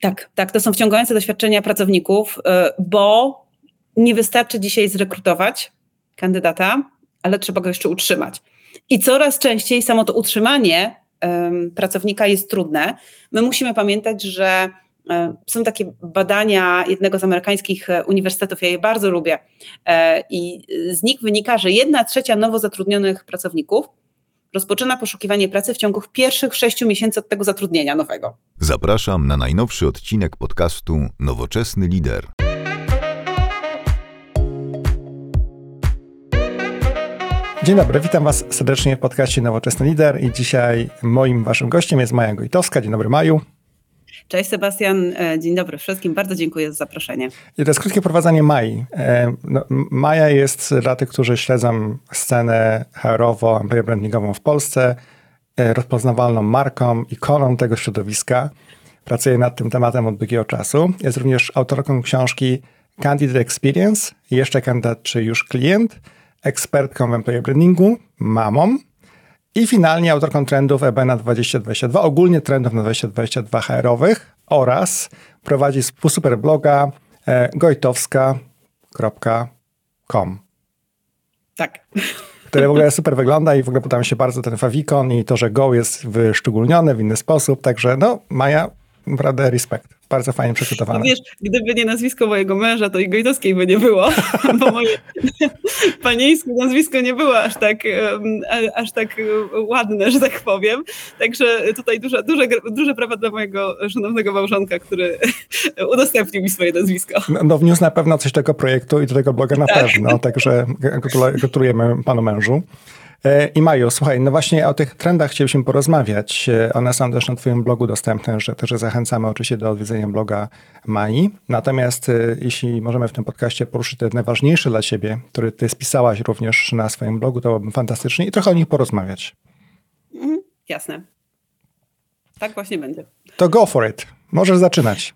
Tak, tak, to są wciągające doświadczenia pracowników, bo nie wystarczy dzisiaj zrekrutować kandydata, ale trzeba go jeszcze utrzymać. I coraz częściej samo to utrzymanie pracownika jest trudne. My musimy pamiętać, że um, są takie badania jednego z amerykańskich e, uniwersytetów, ja je bardzo lubię, i z nich wynika, że jedna trzecia nowo zatrudnionych pracowników rozpoczyna poszukiwanie pracy w ciągu pierwszych sześciu miesięcy od tego zatrudnienia nowego. Zapraszam na najnowszy odcinek podcastu Nowoczesny Lider. Dzień dobry, witam Was serdecznie w podcaście Nowoczesny Lider i dzisiaj moim Waszym gościem jest Maja Gojtowska. Dzień dobry Maju. Cześć Sebastian, e, dzień dobry wszystkim, bardzo dziękuję za zaproszenie. I to jest krótkie prowadzenie Mai. E, no, Maja jest dla tych, którzy śledzą scenę employer brandingową w Polsce, e, rozpoznawalną marką, ikoną tego środowiska. Pracuje nad tym tematem od długiego czasu. Jest również autorką książki Candidate Experience, jeszcze kandydat czy już klient – ekspertką w employer brandingu, mamą i finalnie autorką trendów EB na 2022, ogólnie trendów na 2022 HR-owych oraz prowadzi super bloga e, gojtowska.com. Tak. Który w ogóle super wygląda i w ogóle podoba mi się bardzo ten fawikon i to, że Go jest wyszczególniony w inny sposób, także no Maja, naprawdę respekt. Bardzo fajnie przygotowane. Wiesz, gdyby nie nazwisko mojego męża, to i Gojtowskiej by nie było, bo moje panieńskie nazwisko nie było aż tak, aż tak ładne, że tak powiem. Także tutaj duże, duże, duże prawa dla mojego szanownego małżonka, który udostępnił mi swoje nazwisko. No, no wniósł na pewno coś do tego projektu i do tego bloga na tak. pewno, także gratulujemy panu mężu. E, I Maju, słuchaj, no właśnie o tych trendach chcielibyśmy porozmawiać. E, one są też na Twoim blogu dostępne, że też zachęcamy oczywiście do odwiedzenia bloga Mai. Natomiast e, jeśli możemy w tym podcaście poruszyć te najważniejsze dla Ciebie, które Ty spisałaś również na swoim blogu, to byłoby fantastycznie i trochę o nich porozmawiać. Mhm, jasne. Tak właśnie będzie. To go for it. Możesz zaczynać.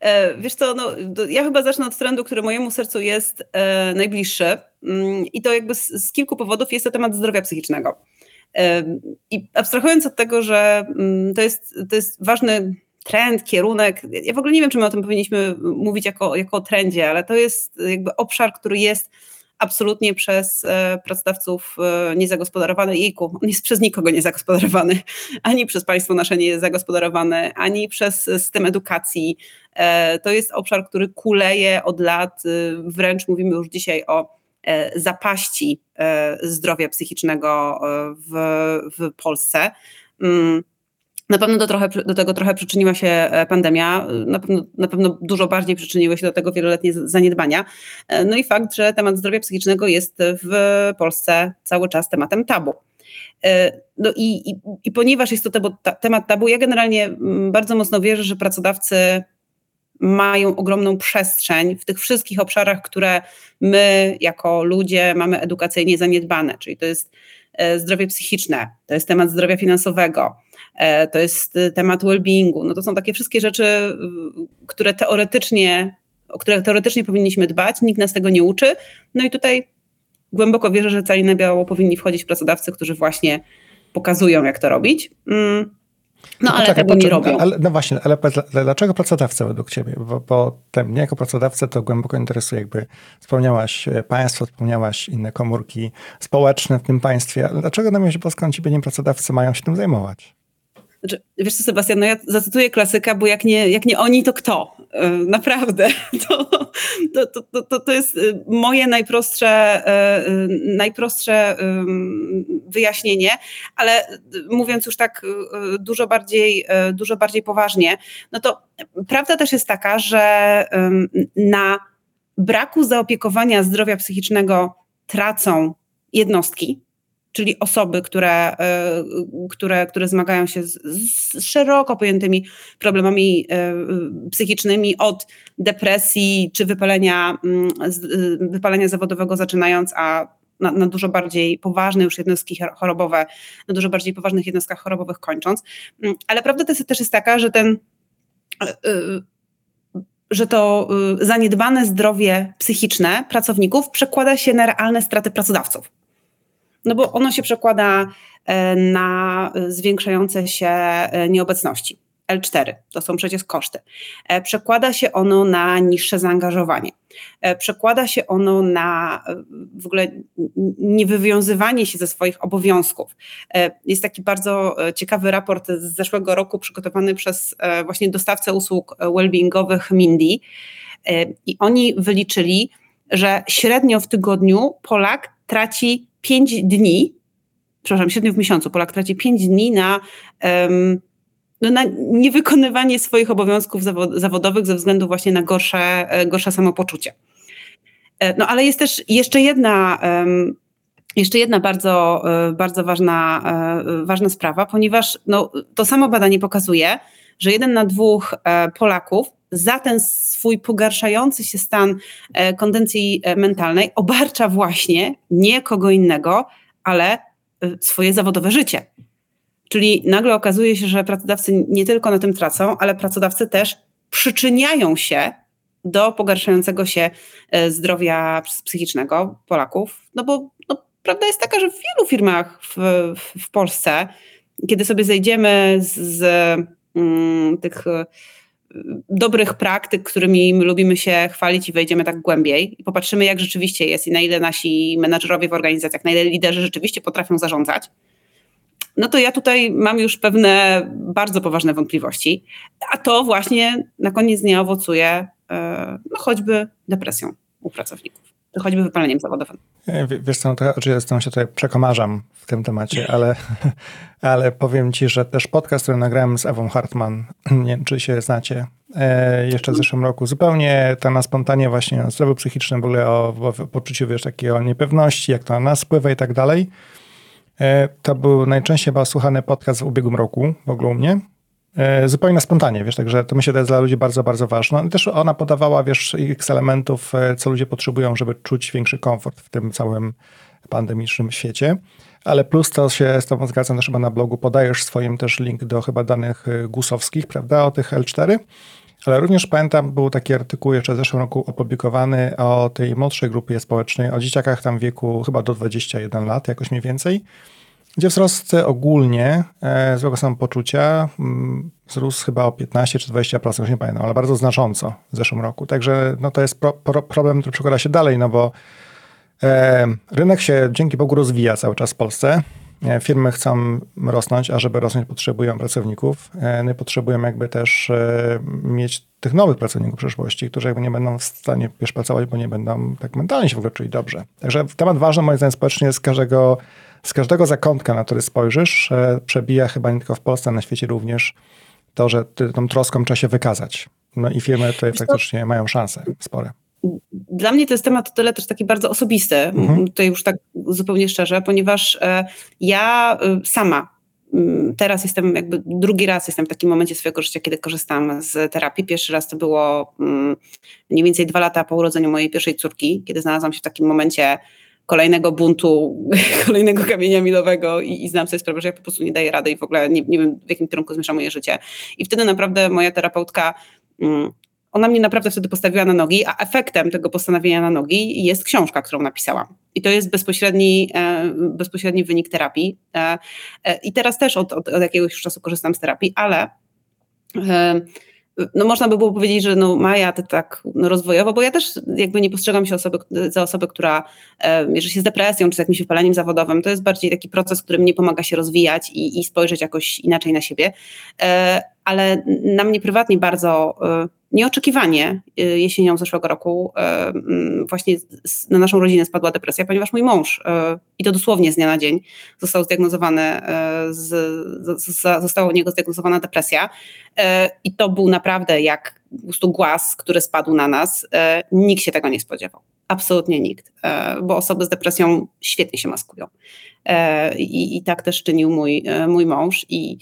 E, wiesz co, no, ja chyba zacznę od trendu, który mojemu sercu jest e, najbliższy i to jakby z, z, kilku powodów jest to temat zdrowia psychicznego. I abstrahując od tego, że mm, to jest, to jest ważny trend, kierunek, ja w ogóle nie wiem, czy my o tym powinniśmy mówić jako, jako o trendzie, ale to jest jakby obszar, który jest absolutnie przez e, pracodawców e, niezagospodarowany. Jejku, on jest przez nikogo niezagospodarowany. Ani przez państwo nasze nie jest zagospodarowany, ani przez system edukacji. E, to jest obszar, który kuleje od lat. Wręcz mówimy już dzisiaj o zapaści zdrowia psychicznego w, w Polsce. Mm, na pewno do, trochę, do tego trochę przyczyniła się e, pandemia, na pewno, na pewno dużo bardziej przyczyniły się do tego wieloletnie zaniedbania. E, no i fakt, że temat zdrowia psychicznego jest w Polsce cały czas tematem tabu. E, no i, i, i ponieważ jest to temat tabu, ja generalnie mm, bardzo mocno wierzę, że pracodawcy mają ogromną przestrzeń w tych wszystkich obszarach, które my jako ludzie mamy edukacyjnie zaniedbane, czyli to jest zdrowie psychiczne, to jest temat zdrowia finansowego, E, to jest y, temat well-beingu. No to są takie wszystkie rzeczy, które teoretycznie, o które teoretycznie powinniśmy dbać, nikt nas tego nie uczy. No i tutaj głęboko wierzę, że cali na biało powinni wchodzić pracodawcy, którzy właśnie pokazują, jak to robić. Mm. No, ale tego nie robią. Ale, no właśnie, ale dlaczego pracodawca według ciebie? Bo, bo mnie jako pracodawcę to głęboko interesuje, jakby wspomniałaś e, państwo, wspomniałaś inne komórki społeczne w tym państwie, ale dlaczego na myśl polską ci nie pracodawcy mają się tym zajmować? Znaczy, wiesz co, Sebastian, no ja zacytuję klasyka, bo jak nie, jak nie oni, to kto? E, naprawdę. To, to, to, to, to jest y, moje najprostsze, e, y, najprostsze wyjaśnienie, ale y, mówiąc już tak dużo bardziej, dużo bardziej poważnie, no to prawda też jest taka, że na braku zaopiekowania zdrowia psychicznego tracą jednostki, czyli osoby, które, e, które, które zmagają się z, z szeroko pojętymi problemami e, psychicznymi, od depresji czy wypalenia, mm, wypalenia zawodowego zaczynając, a na, na, dużo bardziej poważne już jednostki chorobowe, na dużo bardziej poważnych jednostkach chorobowych kończąc. Mm, ale prawda też jest taka, że ten że to zaniedbane zdrowie psychiczne pracowników przekłada się na realne straty pracodawców no bo ono się przekłada e, na zwiększające się e, nieobecności. L4, to są przecież koszty. E, przekłada się ono na niższe zaangażowanie. Przekłada się ono na w ogóle niewywiązywanie się ze swoich obowiązków. Jest taki bardzo ciekawy raport z zeszłego roku przygotowany przez właśnie dostawcę usług wellbeingowych Mindy i oni wyliczyli, że średnio w tygodniu Polak traci 5 dni, przepraszam, średnio w miesiącu Polak traci 5 dni na um, no, na niewykonywanie swoich obowiązków zawodowych ze względu właśnie na gorsze, e, gorsze samopoczucie. E, no ale jest też jeszcze jedna, jeszcze jedna bardzo, e, bardzo ważna, ważna sprawa, ponieważ no, to samo badanie pokazuje, że jeden na dwóch Polaków za ten swój pogarszający się stan kondencji mentalnej obarcza właśnie nie kogo innego, ale swoje zawodowe życie. Czyli nagle okazuje się, że pracodawcy nie tylko na tym tracą, ale pracodawcy też przyczyniają się do pogarszającego się e, zdrowia psychicznego Polaków. No bo no, prawda jest taka, że w wielu firmach w, w, Polsce, kiedy sobie zejdziemy z, z mm, tych e, dobrych praktyk, którymi my lubimy się chwalić i wejdziemy tak głębiej i popatrzymy, jak rzeczywiście jest i na ile nasi menadżerowie w organizacjach, na ile liderzy rzeczywiście potrafią zarządzać, no to ja tutaj mam już pewne bardzo poważne wątpliwości. A to właśnie na koniec dnia owocuje e, no choćby depresją u pracowników, choćby wypaleniem zawodowym. E, wiesz co, no to się tutaj przekomarzam w tym temacie, ale, ale powiem ci, że też podcast, który nagrałem z Ewą Hartman, nie wiem, czy się znacie, e, jeszcze w zeszłym roku, zupełnie ta na spontanie właśnie o zdrowiu psychicznym, w ogóle o, o poczuciu, wiesz, takiej niepewności, jak to na nas wpływa i tak dalej. E, to był najczęściej chyba słuchany podcast w ubiegłym roku, w ogóle u mnie. E, zupełnie na spontanie, wiesz, także to myślę, że jest dla ludzi bardzo, bardzo ważne. I też ona podawała, wiesz, x elementów, e, co ludzie potrzebują, żeby czuć większy komfort w tym całym pandemicznym świecie. Ale plus to się z tobą zgadzam też chyba na blogu, podajesz swoim też link do chyba danych gusowskich, prawda, o tych L4. Ale również pamiętam, był taki artykuł jeszcze w zeszłym roku opublikowany o tej młodszej grupie społecznej, o dzieciakach tam wieku chyba do 21 lat, jakoś mniej więcej, gdzie wzrost ogólnie e, złego samopoczucia mm, wzrósł chyba o 15 czy 20%, już nie pamiętam, ale bardzo znacząco w zeszłym roku. Także no, to jest pro, pro, problem, który przekłada się dalej, no bo e, rynek się dzięki Bogu rozwija cały czas w Polsce. E, firmy chcą rosnąć, a żeby rosnąć potrzebują pracowników. No potrzebują jakby też e, mieć tych nowych pracowników przyszłości, którzy jakby nie będą w stanie wiesz, pracować, bo nie będą tak mentalnie się w ogóle czuli dobrze. Także temat ważny moim zdaniem społecznie z każdego, z każdego zakątka, na który spojrzysz, e, przebija chyba nie tylko w Polsce, ale na świecie również to, że tą troską trzeba się wykazać. No i firmy tutaj faktycznie mają szanse spore. Dla mnie to jest temat o tyle też taki bardzo osobisty, mhm. tutaj już tak zupełnie szczerze, ponieważ e, ja e, sama mm, teraz jestem jakby drugi raz jestem w takim momencie swojego życia, kiedy korzystam z terapii. Pierwszy raz to było mm, mniej więcej dwa lata po urodzeniu mojej pierwszej córki, kiedy znalazłam się w takim momencie kolejnego buntu, kolejnego kamienia milowego i, i znam sobie sprawę, że ja po prostu nie daję rady i w ogóle nie, nie wiem, w jakim kierunku zmierza moje życie. I wtedy naprawdę moja terapeutka mm, ona mnie naprawdę wtedy postawiła na nogi, a efektem tego postanowienia na nogi jest książka, którą napisałam. I to jest bezpośredni, e, bezpośredni wynik terapii. E, e, I teraz też od, od, od jakiegoś czasu korzystam z terapii, ale no można by było powiedzieć, że no Maja to tak no rozwojowo, bo ja też jakby nie postrzegam się osoby, za osobę, która e, mierzy się z depresją czy z jakimś wypaleniem zawodowym. To jest bardziej taki proces, który mnie pomaga się rozwijać i, i spojrzeć jakoś inaczej na siebie. E, ale na mnie prywatnie bardzo e, nieoczekiwanie e, jesienią zeszłego roku e, właśnie na naszą rodzinę spadła depresja, ponieważ mój mąż, i to dosłownie z dnia na dzień, został zdiagnozowany, z, została u niego zdiagnozowana depresja i to był naprawdę jak po prostu głaz, który spadł na nas. Nikt się tego nie spodziewał. Absolutnie nikt, bo osoby z depresją świetnie się maskują. I, i tak też czynił mój, mój mąż. I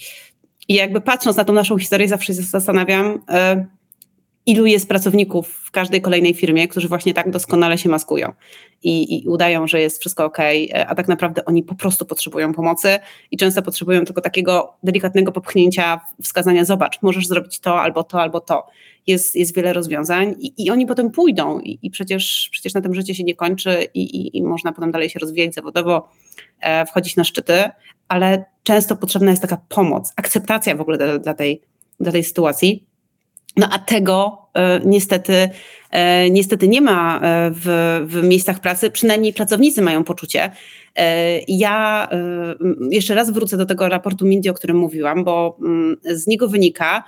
i jakby patrząc na tą naszą historię, zawsze się zastanawiam, e, ilu jest pracowników w każdej kolejnej firmie, którzy właśnie tak doskonale się maskują i, i, udają, że jest wszystko ok, e, a tak naprawdę oni po prostu potrzebują pomocy i często potrzebują tylko takiego delikatnego popchnięcia, wskazania, zobacz, możesz zrobić to albo to, albo to. Jest, jest wiele rozwiązań i, i oni potem pójdą i, i, przecież, przecież na tym życie się nie kończy i, i można potem dalej się rozwijać zawodowo, e, wchodzić na szczyty, ale często potrzebna jest taka pomoc, akceptacja w ogóle dla, dla tej do tej sytuacji. No a tego niestety, niestety nie ma w, w miejscach pracy, przynajmniej pracownicy mają poczucie. Ja jeszcze raz wrócę do tego raportu Mindy, o którym mówiłam, bo z niego wynika,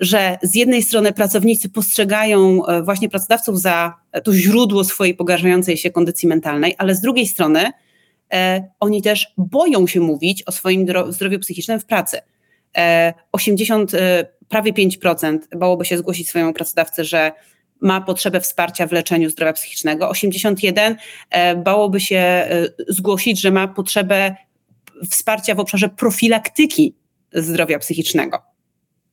że z jednej strony pracownicy postrzegają e, właśnie pracodawców za to źródło swojej pogarszającej się kondycji mentalnej, ale z drugiej strony e, oni też boją się mówić o swoim zdrowiu psychicznym w pracy. E, 80, e, prawie 5% bałoby się zgłosić swojemu pracodawcy, że ma potrzebę wsparcia w leczeniu zdrowia psychicznego. 81 e, bałoby się e, zgłosić, że ma potrzebę wsparcia w obszarze profilaktyki zdrowia psychicznego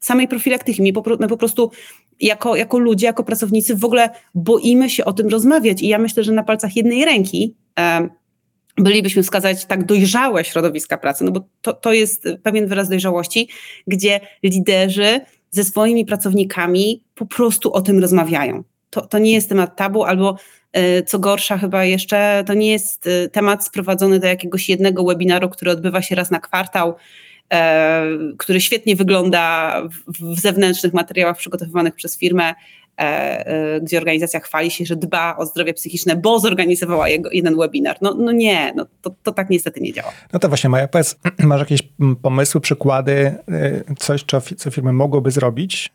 samej profilaktyki. My po, my po prostu jako, jako ludzie, jako pracownicy w ogóle boimy się o tym rozmawiać i ja myślę, że na palcach jednej ręki e, bylibyśmy wskazać tak dojrzałe środowiska pracy, no bo to, to jest pewien wyraz dojrzałości, gdzie liderzy ze swoimi pracownikami po prostu o tym rozmawiają. To, to nie jest temat tabu albo e, co gorsza chyba jeszcze, to nie jest e, temat sprowadzony do jakiegoś jednego webinaru, który odbywa się raz na kwartał E, który świetnie wygląda w zewnętrznych materiałach przygotowywanych przez firmę, gdzie organizacja chwali się, że dba o zdrowie psychiczne, bo zorganizowała jego, jeden webinar. No, no nie, no to, to tak niestety nie działa. No to właśnie, Maja, powiedz, masz jakieś pomysły, przykłady, coś, co, co firmy mogłyby zrobić,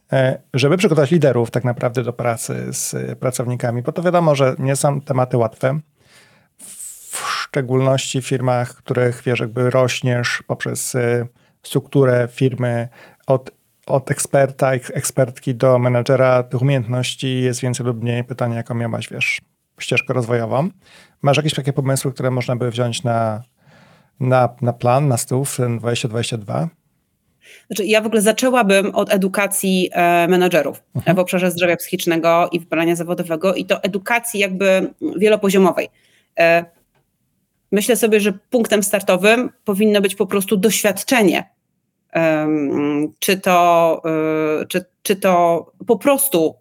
żeby przygotować liderów tak naprawdę do pracy z pracownikami, bo to wiadomo, że nie są tematy łatwe w szczególności w firmach, których wiesz, jakby rośniesz poprzez strukturę firmy od, od eksperta, ekspertki do menedżera tych umiejętności jest więcej lub mniej. Pytanie, jaką miałaś, wiesz, ścieżkę rozwojową. Masz jakieś takie pomysły, które można by wziąć na, na, na plan, na stół w 2022? Znaczy, ja w ogóle zaczęłabym od edukacji e, menedżerów mhm. w obszarze zdrowia psychicznego i wypalania zawodowego i to edukacji jakby wielopoziomowej. E, myślę sobie, że punktem startowym powinno być po prostu doświadczenie czy to, y, czy, czy to po prostu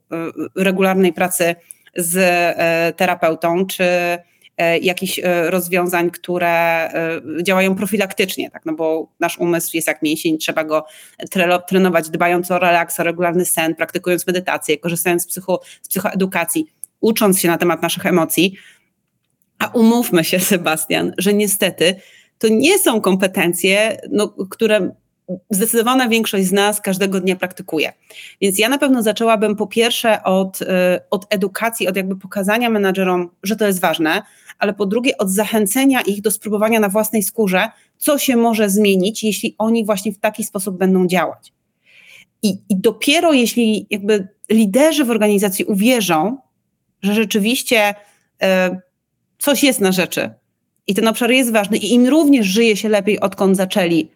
y, regularnej pracy z e, terapeutą, czy e, jakichś e, rozwiązań, które działają profilaktycznie, tak? no bo nasz umysł jest jak mięsień, trzeba go trenować, dbając o relaks, o regularny sen, praktykując medytację, korzystając z, psycho, z psychoedukacji, ucząc się na temat naszych emocji. A umówmy się, Sebastian, że niestety to nie są kompetencje, no, które zdecydowana większość z nas każdego dnia praktykuje. Więc ja na pewno zaczęłabym po pierwsze od, y, od edukacji, od jakby pokazania menadżerom, że to jest ważne, ale po drugie od zachęcenia ich do spróbowania na własnej skórze, co się może zmienić, jeśli oni właśnie w taki sposób będą działać. I, i dopiero jeśli jakby liderzy w organizacji uwierzą, że rzeczywiście y, coś jest na rzeczy i ten obszar jest ważny i im również żyje się lepiej, odkąd zaczęli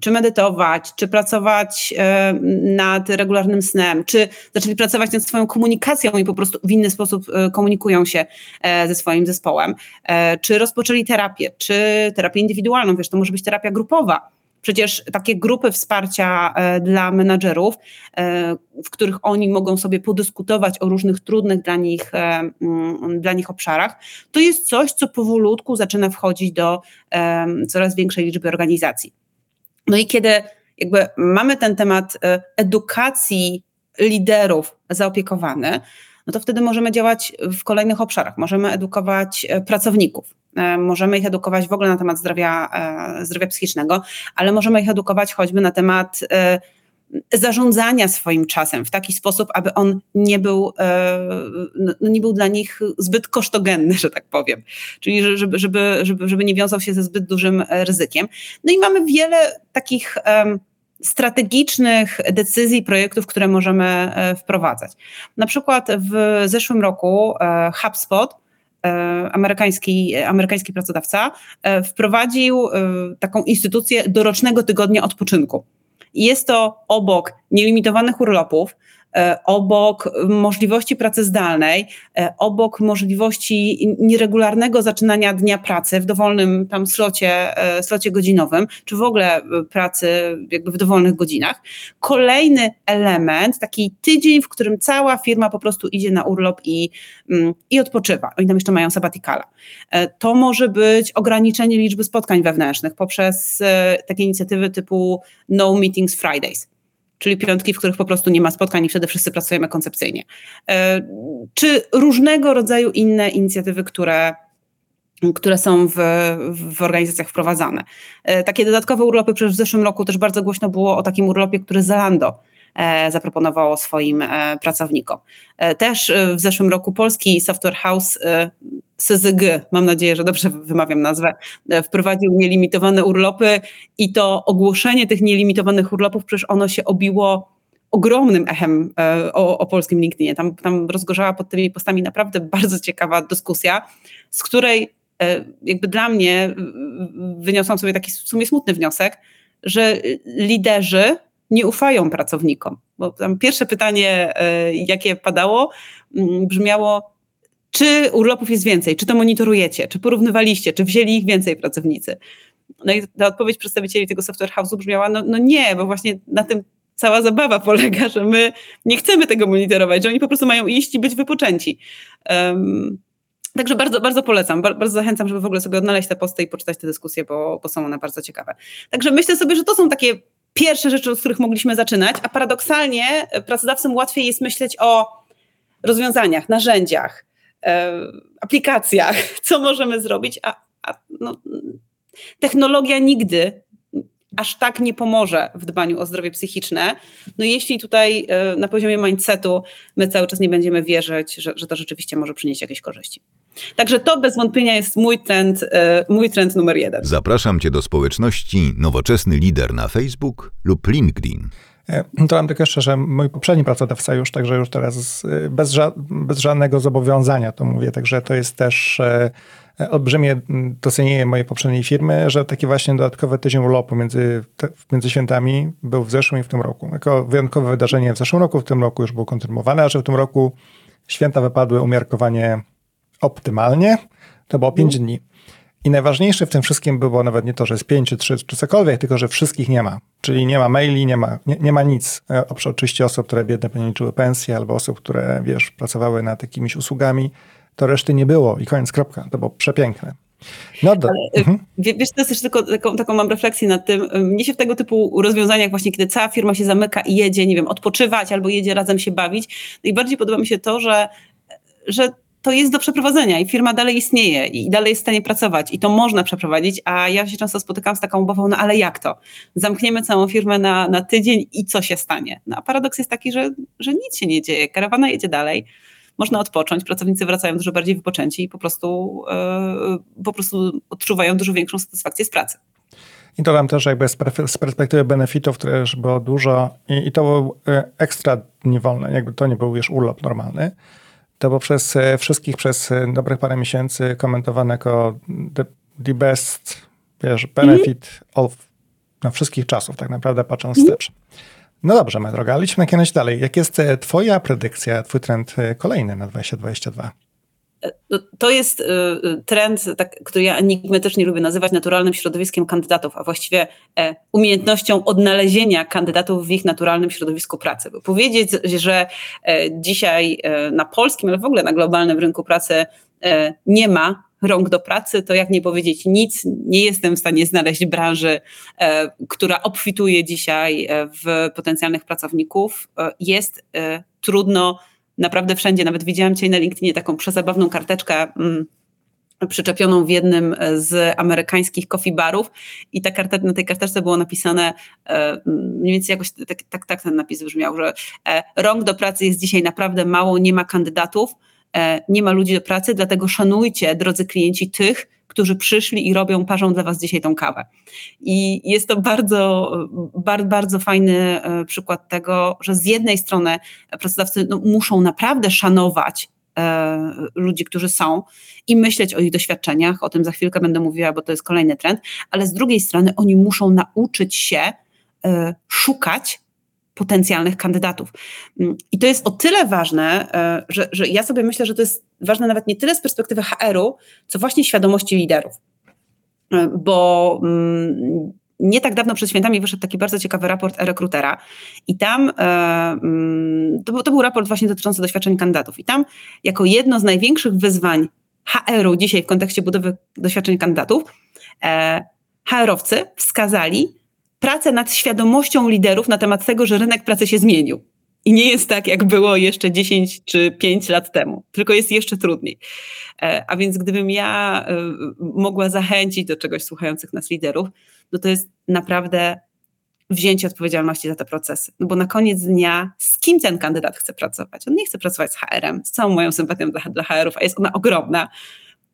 czy medytować, czy pracować e, nad regularnym snem, czy zaczęli pracować nad swoją komunikacją i po prostu w inny sposób e, komunikują się ze swoim zespołem, czy rozpoczęli terapię, czy terapię indywidualną, wiesz, to może być terapia grupowa, Przecież takie grupy wsparcia e, dla menadżerów, e, w których oni mogą sobie podyskutować o różnych trudnych dla nich, e, mm, dla nich obszarach, to jest coś, co powolutku zaczyna wchodzić do coraz większej liczby organizacji. No i kiedy jakby mamy ten temat edukacji liderów zaopiekowany, no to wtedy możemy działać w kolejnych obszarach. Możemy edukować pracowników, możemy ich edukować w ogóle na temat zdrowia, e, zdrowia psychicznego, ale możemy ich edukować choćby na temat e, zarządzania swoim czasem w taki sposób, aby on nie był, no, no nie był dla nich zbyt kosztogenny, że tak powiem. Czyli żeby, żeby, żeby, żeby nie wiązał się ze zbyt dużym ryzykiem. No i mamy wiele takich strategicznych decyzji, projektów, które możemy wprowadzać. Na przykład w zeszłym roku HubSpot E, amerykański, amerykański pracodawca e, wprowadził e, taką instytucję dorocznego tygodnia odpoczynku. Jest to obok nielimitowanych urlopów, E, obok możliwości pracy zdalnej, e, obok możliwości nieregularnego zaczynania dnia pracy w dowolnym tam slocie, e, slocie godzinowym, czy w ogóle pracy jakby w dowolnych godzinach. Kolejny element, taki tydzień, w którym cała firma po prostu idzie na urlop i, mm, i odpoczywa. Oni tam jeszcze mają sabatikala. To może być ograniczenie liczby spotkań wewnętrznych poprzez takie inicjatywy typu No Meetings Fridays czyli piątki, w których po prostu nie ma spotkań i wtedy wszyscy pracujemy koncepcyjnie. Czy różnego rodzaju inne inicjatywy, które które są w, w organizacjach wprowadzane. Takie dodatkowe urlopy, przecież w zeszłym roku też bardzo głośno było o takim urlopie, który Zalando E, zaproponowało swoim e, pracownikom. E, też w zeszłym roku polski Software House SZG, mam nadzieję, że dobrze wymawiam nazwę, wprowadził nielimitowane urlopy i to ogłoszenie tych nielimitowanych urlopów, przecież ono się obiło ogromnym echem o, o polskim LinkedInie. Tam, tam rozgorzała pod tymi postami naprawdę bardzo ciekawa dyskusja, z której jakby dla mnie wyniosłam sobie taki w sumie smutny wniosek, że liderzy nie ufają pracownikom. Bo pierwsze pytanie, e, jakie padało, mm, brzmiało, czy urlopów jest więcej, czy to monitorujecie, czy porównywaliście, czy wzięli ich więcej pracownicy. No i ta odpowiedź przedstawicieli tego software house'u brzmiała, no, no nie, bo właśnie na tym cała zabawa polega, że my nie chcemy tego monitorować, że oni po prostu mają iść i być wypoczęci. Um, Także bardzo, bardzo polecam, bardzo zachęcam, żeby w ogóle sobie odnaleźć te posty i poczytać te dyskusje, bo, bo są one bardzo ciekawe. Także myślę sobie, że to są takie pierwsze rzeczy, od których mogliśmy zaczynać, a paradoksalnie pracodawcom łatwiej jest myśleć o rozwiązaniach, narzędziach, e, aplikacjach, co możemy zrobić, a, a no, technologia nigdy aż tak nie pomoże w dbaniu o zdrowie psychiczne. No jeśli tutaj e, na poziomie mindsetu my cały czas nie będziemy wierzyć, że, że to rzeczywiście może przynieść jakieś korzyści. Także to bez wątpienia jest mój trend, e, mój trend numer jeden. Zapraszam Cię do społeczności Nowoczesny Lider na Facebook lub LinkedIn. E, mam tylko jeszcze, że mój poprzedni pracodawca już, także już teraz bez, ża bez żadnego zobowiązania to mówię, także to jest też olbrzymie docenienie mojej poprzedniej firmy, że taki właśnie dodatkowy tydzień urlopu między, między świętami był w zeszłym i w tym roku. Jako wyjątkowe wydarzenie w zeszłym roku, w tym roku już było kontynuowane, a że w tym roku święta wypadły umiarkowanie optymalnie, to było 5 dni. I najważniejsze w tym wszystkim było nawet nie to, że jest 5 czy 3 czy cokolwiek, tylko że wszystkich nie ma. Czyli nie ma maili, nie ma, nie, nie ma nic. E, oprócz oczywiście osób, które biedne liczyły pensje, albo osób, które, wiesz, pracowały nad jakimiś usługami to reszty nie było i koniec, kropka. To było przepiękne. No do... Y, mhm. Wiesz, to jest też tylko taką, taką mam refleksję nad tym. Y, mnie się w tego typu rozwiązaniach właśnie, kiedy cała firma się zamyka i jedzie, nie wiem, odpoczywać albo jedzie razem się bawić, najbardziej podoba mi się to, że, że to jest do przeprowadzenia i firma dalej istnieje i dalej jest w stanie pracować i to można przeprowadzić, a ja się często spotykam z taką obawą, no ale jak to? Zamkniemy całą firmę na, na tydzień i co się stanie? No a paradoks jest taki, że, że nic się nie dzieje, karawana jedzie dalej, można odpocząć, pracownicy wracają dużo bardziej wypoczęci i po prostu, e, po prostu odczuwają dużo większą satysfakcję z pracy. I to wam też jakby z perspektywy benefitów, które już było dużo i, i to był e, ekstra dni wolne, jakby to nie był już urlop normalny. To było przez e, wszystkich przez dobrych parę miesięcy komentowane jako the, the best wiesz, benefit mm -hmm. of no, wszystkich czasów, tak naprawdę patrząc mm -hmm. wstecz. No dobrze, moja droga, lecimy kiedyś dalej. Jak jest e, twoja predykcja, twój trend e, kolejny na 2022? E, no, to jest trend, tak, który ja enigmatycznie lubię nazywać naturalnym środowiskiem kandydatów, a właściwie umiejętnością odnalezienia kandydatów w ich naturalnym środowisku pracy. Bo powiedzieć, że dzisiaj na polskim, ale w ogóle na globalnym rynku pracy nie ma rąk do pracy, to jak nie powiedzieć nic, nie jestem w stanie znaleźć branży, e, która obfituje dzisiaj e, w potencjalnych pracowników. E, jest trudno naprawdę wszędzie. Nawet widziałam dzisiaj na LinkedInie taką przezabawną karteczkę mm, przyczepioną w jednym z amerykańskich coffee barów i ta karta, na tej karteczce było napisane mniej więcej jakoś tak, tak, tak ten napis brzmiał, że rąk do pracy jest dzisiaj naprawdę mało, nie ma kandydatów, nie ma ludzi do pracy, dlatego szanujcie, drodzy klienci, tych, którzy przyszli i robią, parzą dla Was dzisiaj tą kawę. I jest to bardzo, bardzo, bardzo fajny e, przykład tego, że z jednej strony pracodawcy no, muszą naprawdę szanować e, ludzi, którzy są i myśleć o ich doświadczeniach, o tym za chwilkę będę mówiła, bo to jest kolejny trend, ale z drugiej strony oni muszą nauczyć się szukać potencjalnych kandydatów. Mm, I to jest o tyle ważne, e, że, że ja sobie myślę, że to jest ważne nawet nie tyle z perspektywy HR-u, co właśnie świadomości liderów. E, bo mm, nie tak dawno przed świętami wyszedł taki bardzo ciekawy raport rekrutera i tam e, mm, to to był raport właśnie dotyczący doświadczeń kandydatów i tam jako jedno z największych wyzwań HR-u dzisiaj w kontekście budowy doświadczeń kandydatów HR-owcy wskazali pracę nad świadomością liderów na temat tego, że rynek pracy się zmienił. I nie jest tak, jak było jeszcze 10 czy 5 lat temu, tylko jest jeszcze trudniej. E, a więc gdybym ja e, mogła zachęcić do czegoś słuchających nas liderów, no to jest naprawdę wzięcie odpowiedzialności za te procesy. No bo na koniec dnia z kim ten kandydat chce pracować? On nie chce pracować z HR-em, z całą moją sympatią dla, dla HR-ów, a jest ona ogromna,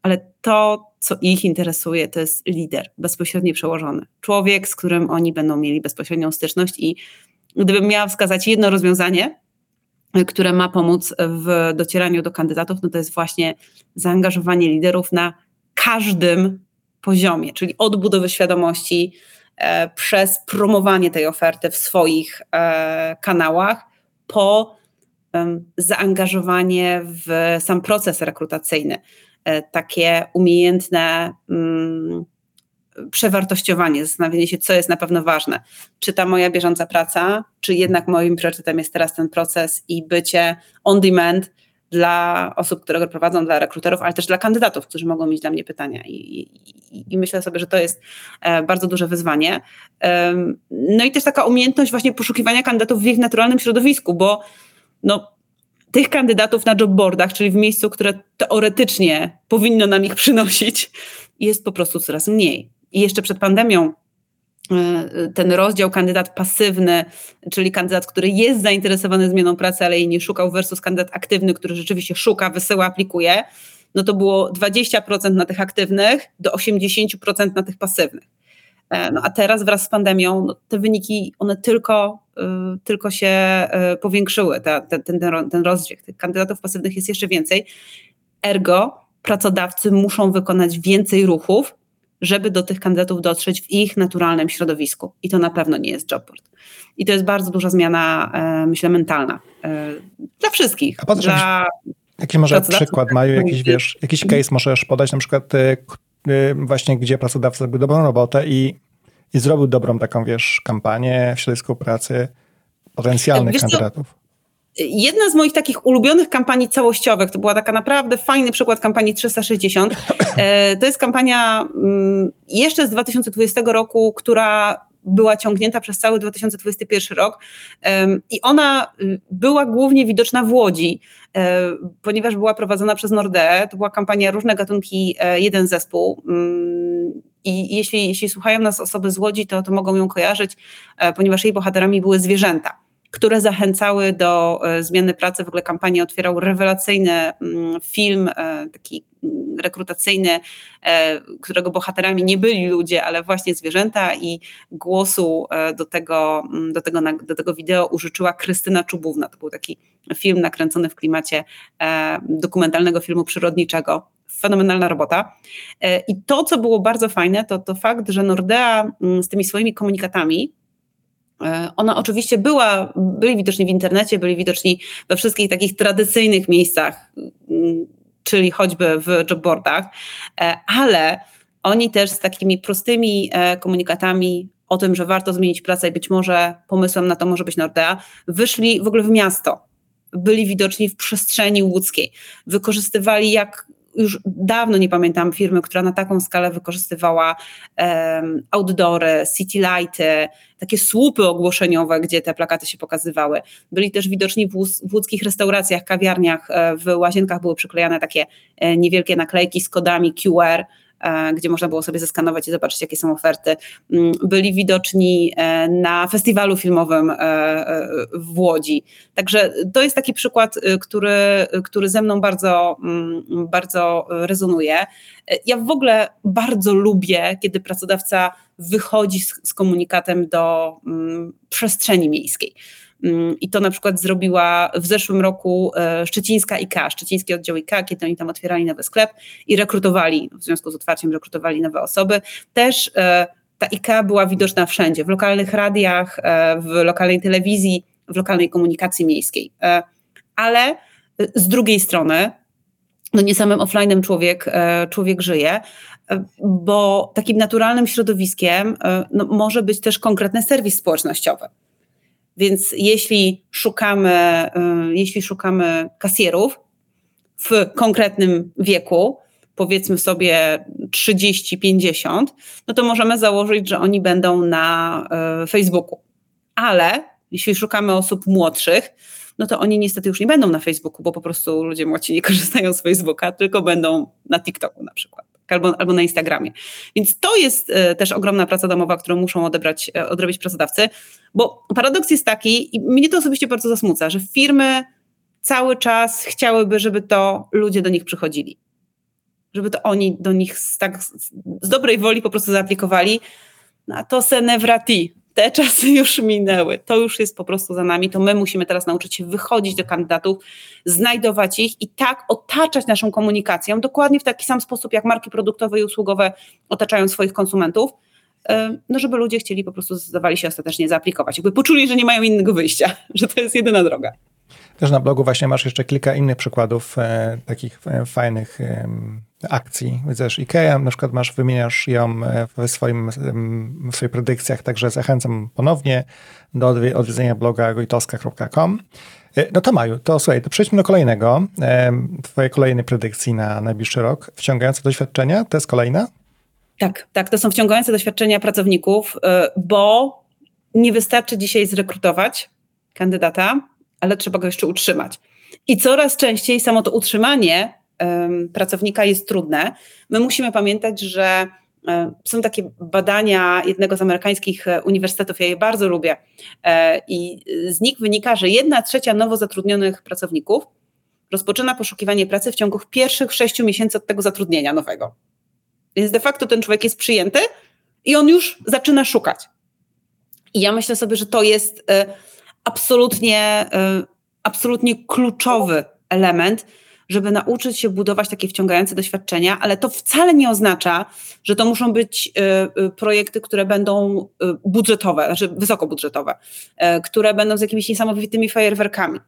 ale to, co ich interesuje, to jest lider, bezpośredni przełożony. Człowiek, z którym oni będą mieli bezpośrednią styczność i gdybym miała wskazać jedno rozwiązanie, które ma pomóc w docieraniu do kandydatów, no to jest właśnie zaangażowanie liderów na każdym poziomie, czyli od budowy świadomości e, przez promowanie tej oferty w swoich e, kanałach, po e, zaangażowanie w sam proces rekrutacyjny. E, takie umiejętne mm, przewartościowanie, zastanowienie się, co jest na pewno ważne. Czy ta moja bieżąca praca, czy jednak moim priorytetem jest teraz ten proces i bycie on demand dla osób, które go prowadzą, dla rekruterów, ale też dla kandydatów, którzy mogą mieć dla mnie pytania. I, i, i myślę sobie, że to jest e, bardzo duże wyzwanie. No i też taka umiejętność właśnie poszukiwania kandydatów w ich naturalnym środowisku, bo no, tych kandydatów na jobboardach, czyli w miejscu, które teoretycznie powinno nam ich przynosić, jest po prostu coraz mniej. I jeszcze przed pandemią e, ten rozdział kandydat pasywny, czyli kandydat, który jest zainteresowany zmianą pracy, ale jej nie szukał, versus kandydat aktywny, który rzeczywiście szuka, wysyła, aplikuje, no to było 20% na tych aktywnych do 80% na tych pasywnych. E, no a teraz wraz z pandemią no, te wyniki, one tylko, y, tylko się y, powiększyły, ta, ten, ten, ten rozdźwięk. Tych kandydatów pasywnych jest jeszcze więcej. Ergo pracodawcy muszą wykonać więcej ruchów, żeby do tych kandydatów dotrzeć w ich naturalnym środowisku. I to na pewno nie jest jobboard. I to jest bardzo duża zmiana, e, myślę, mentalna e, dla wszystkich. A dla jaki może przykład, Maju, jakiś, wiesz, jakiś case możesz podać, na przykład właśnie gdzie pracodawca zrobił dobrą robotę i, i zrobił dobrą taką, wiesz, kampanię w środowisku pracy potencjalnych wiesz kandydatów? Jedna z moich takich ulubionych kampanii całościowych, to była taka naprawdę fajny przykład kampanii 360. E, to jest kampania mm, jeszcze z 2020 roku, która była ciągnięta przez cały 2021 rok i ona y, była głównie widoczna w Łodzi, e, ponieważ była prowadzona przez Nordea. To była kampania Różne gatunki, e, jeden zespół. I jeśli, jeśli słuchają nas osoby z Łodzi, to, to mogą ją kojarzyć, ponieważ jej bohaterami były zwierzęta które zachęcały do e, zmiany pracy. W ogóle kampanię otwierał rewelacyjny mm, film, e, taki rekrutacyjny, e, którego bohaterami nie byli ludzie, ale właśnie zwierzęta i głosu do tego, mm, do tego, do tego wideo użyczyła Krystyna Czubówna. To był taki film nakręcony w klimacie dokumentalnego filmu przyrodniczego. Fenomenalna robota. I to, co było bardzo fajne, to, to fakt, że Nordea z tymi swoimi komunikatami E, ona oczywiście była, byli widoczni w internecie, byli widoczni we wszystkich takich tradycyjnych miejscach, mm, czyli choćby w jobboardach, e, ale oni też z takimi prostymi e, komunikatami o tym, że warto zmienić pracę i być może pomysłem na to może być Nordea, wyszli w ogóle w miasto. Byli widoczni w przestrzeni łódzkiej. Wykorzystywali jak już dawno nie pamiętam firmy, która na taką skalę wykorzystywała um, outdoory, city lighty, takie słupy ogłoszeniowe, gdzie te plakaty się pokazywały. Byli też widoczni w, w łódzkich restauracjach, kawiarniach, e, w łazienkach były przyklejane takie e, niewielkie naklejki z kodami QR, gdzie można było sobie zeskanować i zobaczyć, jakie są oferty. Mm, byli widoczni e, na festiwalu filmowym e, w Łodzi. Także to jest taki przykład, który, który ze mną bardzo, mm, bardzo rezonuje. Ja w ogóle bardzo lubię, kiedy pracodawca wychodzi z, z komunikatem do mm, przestrzeni miejskiej. Mm, I to na przykład zrobiła w zeszłym roku e, szczecińska IKEA, szczeciński oddział IKEA, kiedy oni tam otwierali nowy sklep i rekrutowali, w związku z otwarciem rekrutowali nowe osoby. Też e, ta IKEA była widoczna wszędzie, w lokalnych radiach, e, w lokalnej telewizji, w lokalnej komunikacji miejskiej. Ale z drugiej strony, no nie samym offline'em człowiek, człowiek żyje, bo takim naturalnym środowiskiem no, może być też konkretny serwis społecznościowy. Więc jeśli szukamy, y, jeśli szukamy kasjerów w konkretnym wieku, powiedzmy sobie 30-50, no to możemy założyć, że oni będą na y, Facebooku. Ale jeśli szukamy osób młodszych, no to oni niestety już nie będą na Facebooku, bo po prostu ludzie młodzi nie korzystają z Facebooka, tylko będą na TikToku na przykład. Albo, albo na Instagramie. Więc to jest y, też ogromna praca domowa, którą muszą odebrać, y, odrobić pracodawcy, bo paradoks jest taki, i mnie to osobiście bardzo zasmuca, że firmy cały czas chciałyby, żeby to ludzie do nich przychodzili. Żeby to oni do nich z, tak z dobrej woli po prostu zaaplikowali. No a to se nevrati. Te czasy już minęły. To już jest po prostu za nami. To my musimy teraz nauczyć się wychodzić do kandydatów, znajdować ich i tak otaczać naszą komunikacją, dokładnie w taki sam sposób, jak marki produktowe i usługowe otaczają swoich konsumentów, e, no żeby ludzie chcieli po prostu zdawali się ostatecznie zaaplikować. Jakby poczuli, że nie mają innego wyjścia, że to jest jedyna droga. Też na blogu właśnie masz jeszcze kilka innych przykładów e, takich e, fajnych e, akcji. Widzisz, IKEA na przykład masz, wymieniasz ją e, w, swoim, w swoich predykcjach, także zachęcam ponownie do odwiedzenia bloga gojtoska.com. E, no to Maju, to słuchaj, to przejdźmy do kolejnego, e, twojej kolejnej predykcji na najbliższy rok. Wciągające doświadczenia, to jest kolejna? Tak, tak, to są wciągające doświadczenia pracowników, bo nie wystarczy dzisiaj zrekrutować kandydata, ale trzeba go jeszcze utrzymać. I coraz częściej samo to utrzymanie pracownika jest trudne. My musimy pamiętać, że um, są takie badania jednego z amerykańskich e, uniwersytetów, ja je bardzo lubię, e, i z nich wynika, że jedna trzecia nowo zatrudnionych pracowników rozpoczyna poszukiwanie pracy w ciągu pierwszych sześciu miesięcy od tego zatrudnienia nowego. Więc de facto ten człowiek jest przyjęty i on już zaczyna szukać. I ja myślę sobie, że to jest e, absolutnie, e, absolutnie kluczowy element, żeby nauczyć się budować takie wciągające doświadczenia, ale to wcale nie oznacza, że to muszą być y, y, projekty, które będą y, budżetowe, znaczy wysokobudżetowe, które będą z jakimiś niesamowitymi fajerwerkami.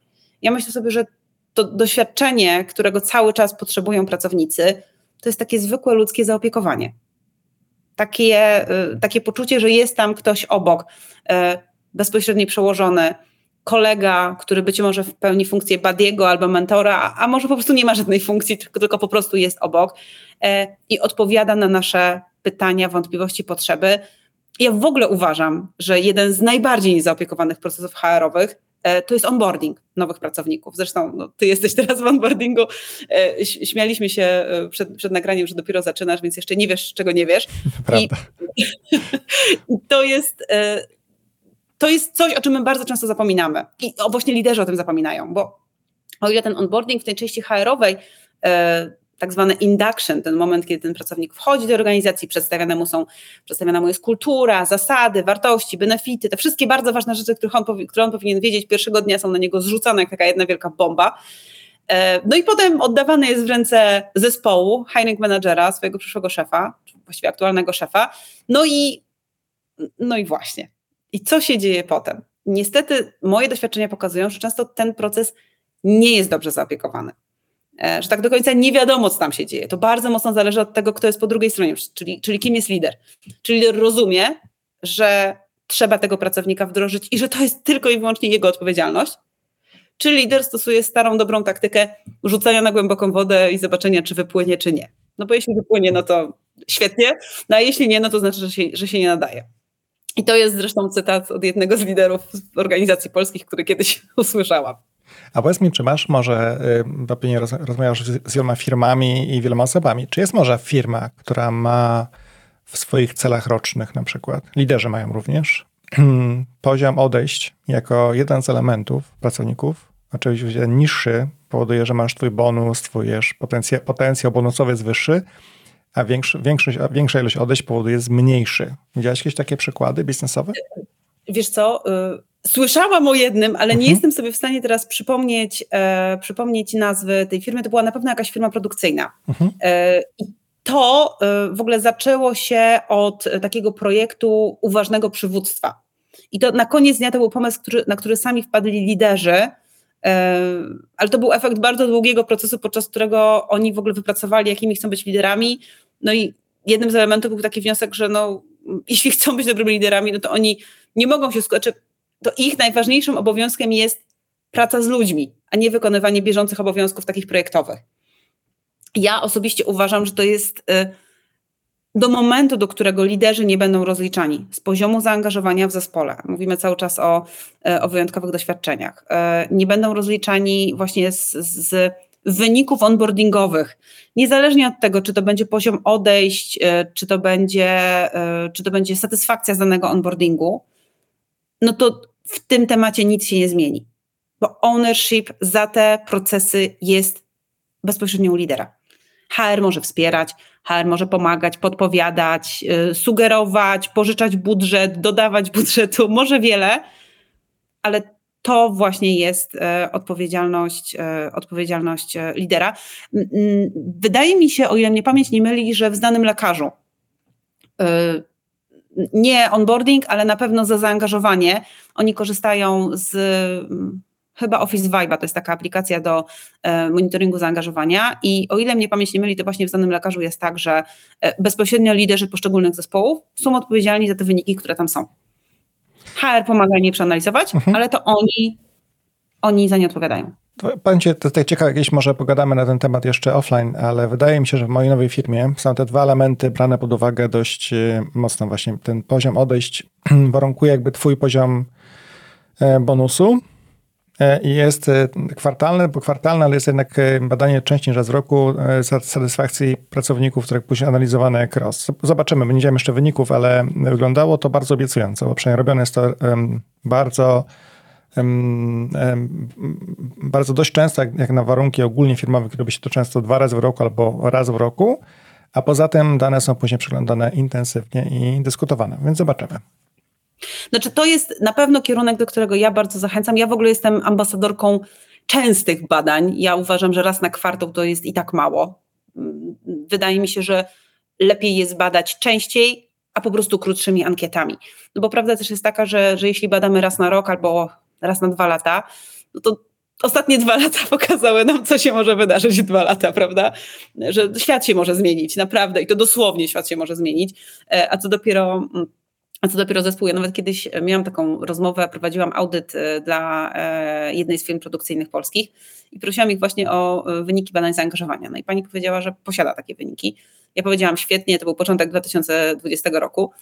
Ja myślę sobie, że to doświadczenie, którego cały czas potrzebują pracownicy, to jest takie zwykłe ludzkie zaopiekowanie. Takie, takie poczucie, że jest tam ktoś obok, bezpośredni przełożony, kolega, który być może pełni funkcję badiego albo mentora, a może po prostu nie ma żadnej funkcji, tylko, po prostu jest obok e, i odpowiada na nasze pytania, wątpliwości, potrzeby. Ja w ogóle uważam, że jeden z najbardziej niezaopiekowanych procesów HR-owych e, to jest onboarding nowych pracowników. Zresztą no, ty jesteś teraz w onboardingu. E, śmialiśmy się przed, przed nagraniem, że dopiero zaczynasz, więc jeszcze nie wiesz, czego nie wiesz. Prawda. I to jest to jest coś, o czym my bardzo często zapominamy. I właśnie liderzy o tym zapominają, bo o ile ten onboarding w tej części HR-owej, e, tak zwany induction, ten moment, kiedy ten pracownik wchodzi do organizacji, przedstawiane mu są, przedstawiana mu jest kultura, zasady, wartości, benefity, te wszystkie bardzo ważne rzeczy, które on, które on powinien wiedzieć, pierwszego dnia są na niego zrzucane jak taka jedna wielka bomba. E, no i potem oddawany jest w ręce zespołu, hiring managera, swojego przyszłego szefa, czy właściwie aktualnego szefa. No i, no i właśnie, i co się dzieje potem? Niestety moje doświadczenia pokazują, że często ten proces nie jest dobrze zaopiekowany. E, że tak do końca nie wiadomo, co tam się dzieje. To bardzo mocno zależy od tego, kto jest po drugiej stronie, czyli, czyli kim jest lider. Czyli lider rozumie, że trzeba tego pracownika wdrożyć i że to jest tylko i wyłącznie jego odpowiedzialność. Czy lider stosuje starą, dobrą taktykę rzucania na głęboką wodę i zobaczenia, czy wypłynie, czy nie. No bo jeśli wypłynie, no to świetnie, no a jeśli nie, no to znaczy, że się, że się nie nadaje. I to jest zresztą cytat od jednego z liderów organizacji polskich, który kiedyś usłyszałam. A powiedz mi, czy masz może, bo pewnie roz, rozmawiasz z wieloma firmami i wieloma osobami, czy jest może firma, która ma w swoich celach rocznych na przykład, liderzy mają również, poziom odejść jako jeden z elementów pracowników, oczywiście niższy powoduje, że masz twój bonus, twój potencjał, potencjał bonusowy jest wyższy, a większy, większość, a większa ilość odejść powoduje mniejszy. Widziałeś jakieś takie przykłady biznesowe? Wiesz co, y, słyszałam o jednym, ale nie mhm. jestem sobie w stanie teraz przypomnieć, e, przypomnieć nazwy tej firmy. To była na pewno jakaś firma produkcyjna. Mhm. E, I to e, w ogóle zaczęło się od takiego projektu uważnego przywództwa. I to na koniec dnia to był pomysł, który, na który sami wpadli liderzy, ale to był efekt bardzo długiego procesu, podczas którego oni w ogóle wypracowali, jakimi chcą być liderami. No i jednym z elementów był taki wniosek, że no, jeśli chcą być dobrymi liderami, no to oni nie mogą się skupić. Znaczy, to ich najważniejszym obowiązkiem jest praca z ludźmi, a nie wykonywanie bieżących obowiązków takich projektowych. Ja osobiście uważam, że to jest y, do momentu, do którego liderzy nie będą rozliczani z poziomu zaangażowania w zespole, mówimy cały czas o, e, o wyjątkowych doświadczeniach, e, nie będą rozliczani właśnie z, z wyników onboardingowych, niezależnie od tego, czy to będzie poziom odejść, e, czy to będzie, czy to będzie satysfakcja z danego onboardingu, no to w tym temacie nic się nie zmieni, bo ownership za te procesy jest bezpośrednio u lidera. HR może wspierać, HR może pomagać, podpowiadać, y, sugerować, pożyczać budżet, dodawać budżetu, może wiele, ale to właśnie jest e, odpowiedzialność, e, odpowiedzialność e, lidera. Wydaje mi się, o ile mnie pamięć nie myli, że w znanym lekarzu nie onboarding, ale na pewno za zaangażowanie. Oni korzystają z chyba Office Vibe, to jest taka aplikacja do monitoringu zaangażowania i o ile mnie pamięć nie myli, to właśnie w znanym lekarzu jest tak, że bezpośrednio liderzy poszczególnych zespołów są odpowiedzialni za te wyniki, które tam są. HR pomaga nie przeanalizować, mhm. ale to oni, oni za nie odpowiadają. Będzie to tak ciekawe, jakieś może pogadamy na ten temat jeszcze offline, ale wydaje mi się, że w mojej nowej firmie są te dwa elementy brane pod uwagę dość e, mocno. Właśnie ten poziom odejść warunkuje jakby twój poziom bonusu, E, i jest e, kwartalne, bo kwartalne, ale jest jednak e, badanie częściej raz w roku satysfakcji pracowników, które później analizowane jak ROS. Zobaczymy, nie widziałem jeszcze wyników, ale wyglądało to bardzo obiecująco, bo przynajmniej robione jest to bardzo bardzo dość często, jak na warunki ogólnie firmowe, robi się to często dwa razy w roku albo raz w roku, a poza tym dane są później przeglądane intensywnie i dyskutowane, więc zobaczymy. Znaczy, to jest na pewno kierunek, do którego ja bardzo zachęcam. Ja w ogóle jestem ambasadorką częstych badań. Ja uważam, że raz na kwartał to jest i tak mało. Wydaje mi się, że lepiej jest badać częściej, a po prostu krótszymi ankietami. No bo prawda też jest taka, że, że jeśli badamy raz na rok albo raz na dwa lata, no to ostatnie dwa lata pokazały nam, co się może wydarzyć dwa lata, prawda? Że świat się może zmienić, naprawdę, i to dosłownie świat się może zmienić, e, a co dopiero mm, a co dopiero zespół, ja nawet kiedyś miałam taką rozmowę, prowadziłam audyt e, dla e, jednej z firm produkcyjnych polskich i prosiłam ich właśnie o e, wyniki badań zaangażowania. No i pani powiedziała, że posiada takie wyniki. Ja powiedziałam świetnie, to był początek 2020 roku.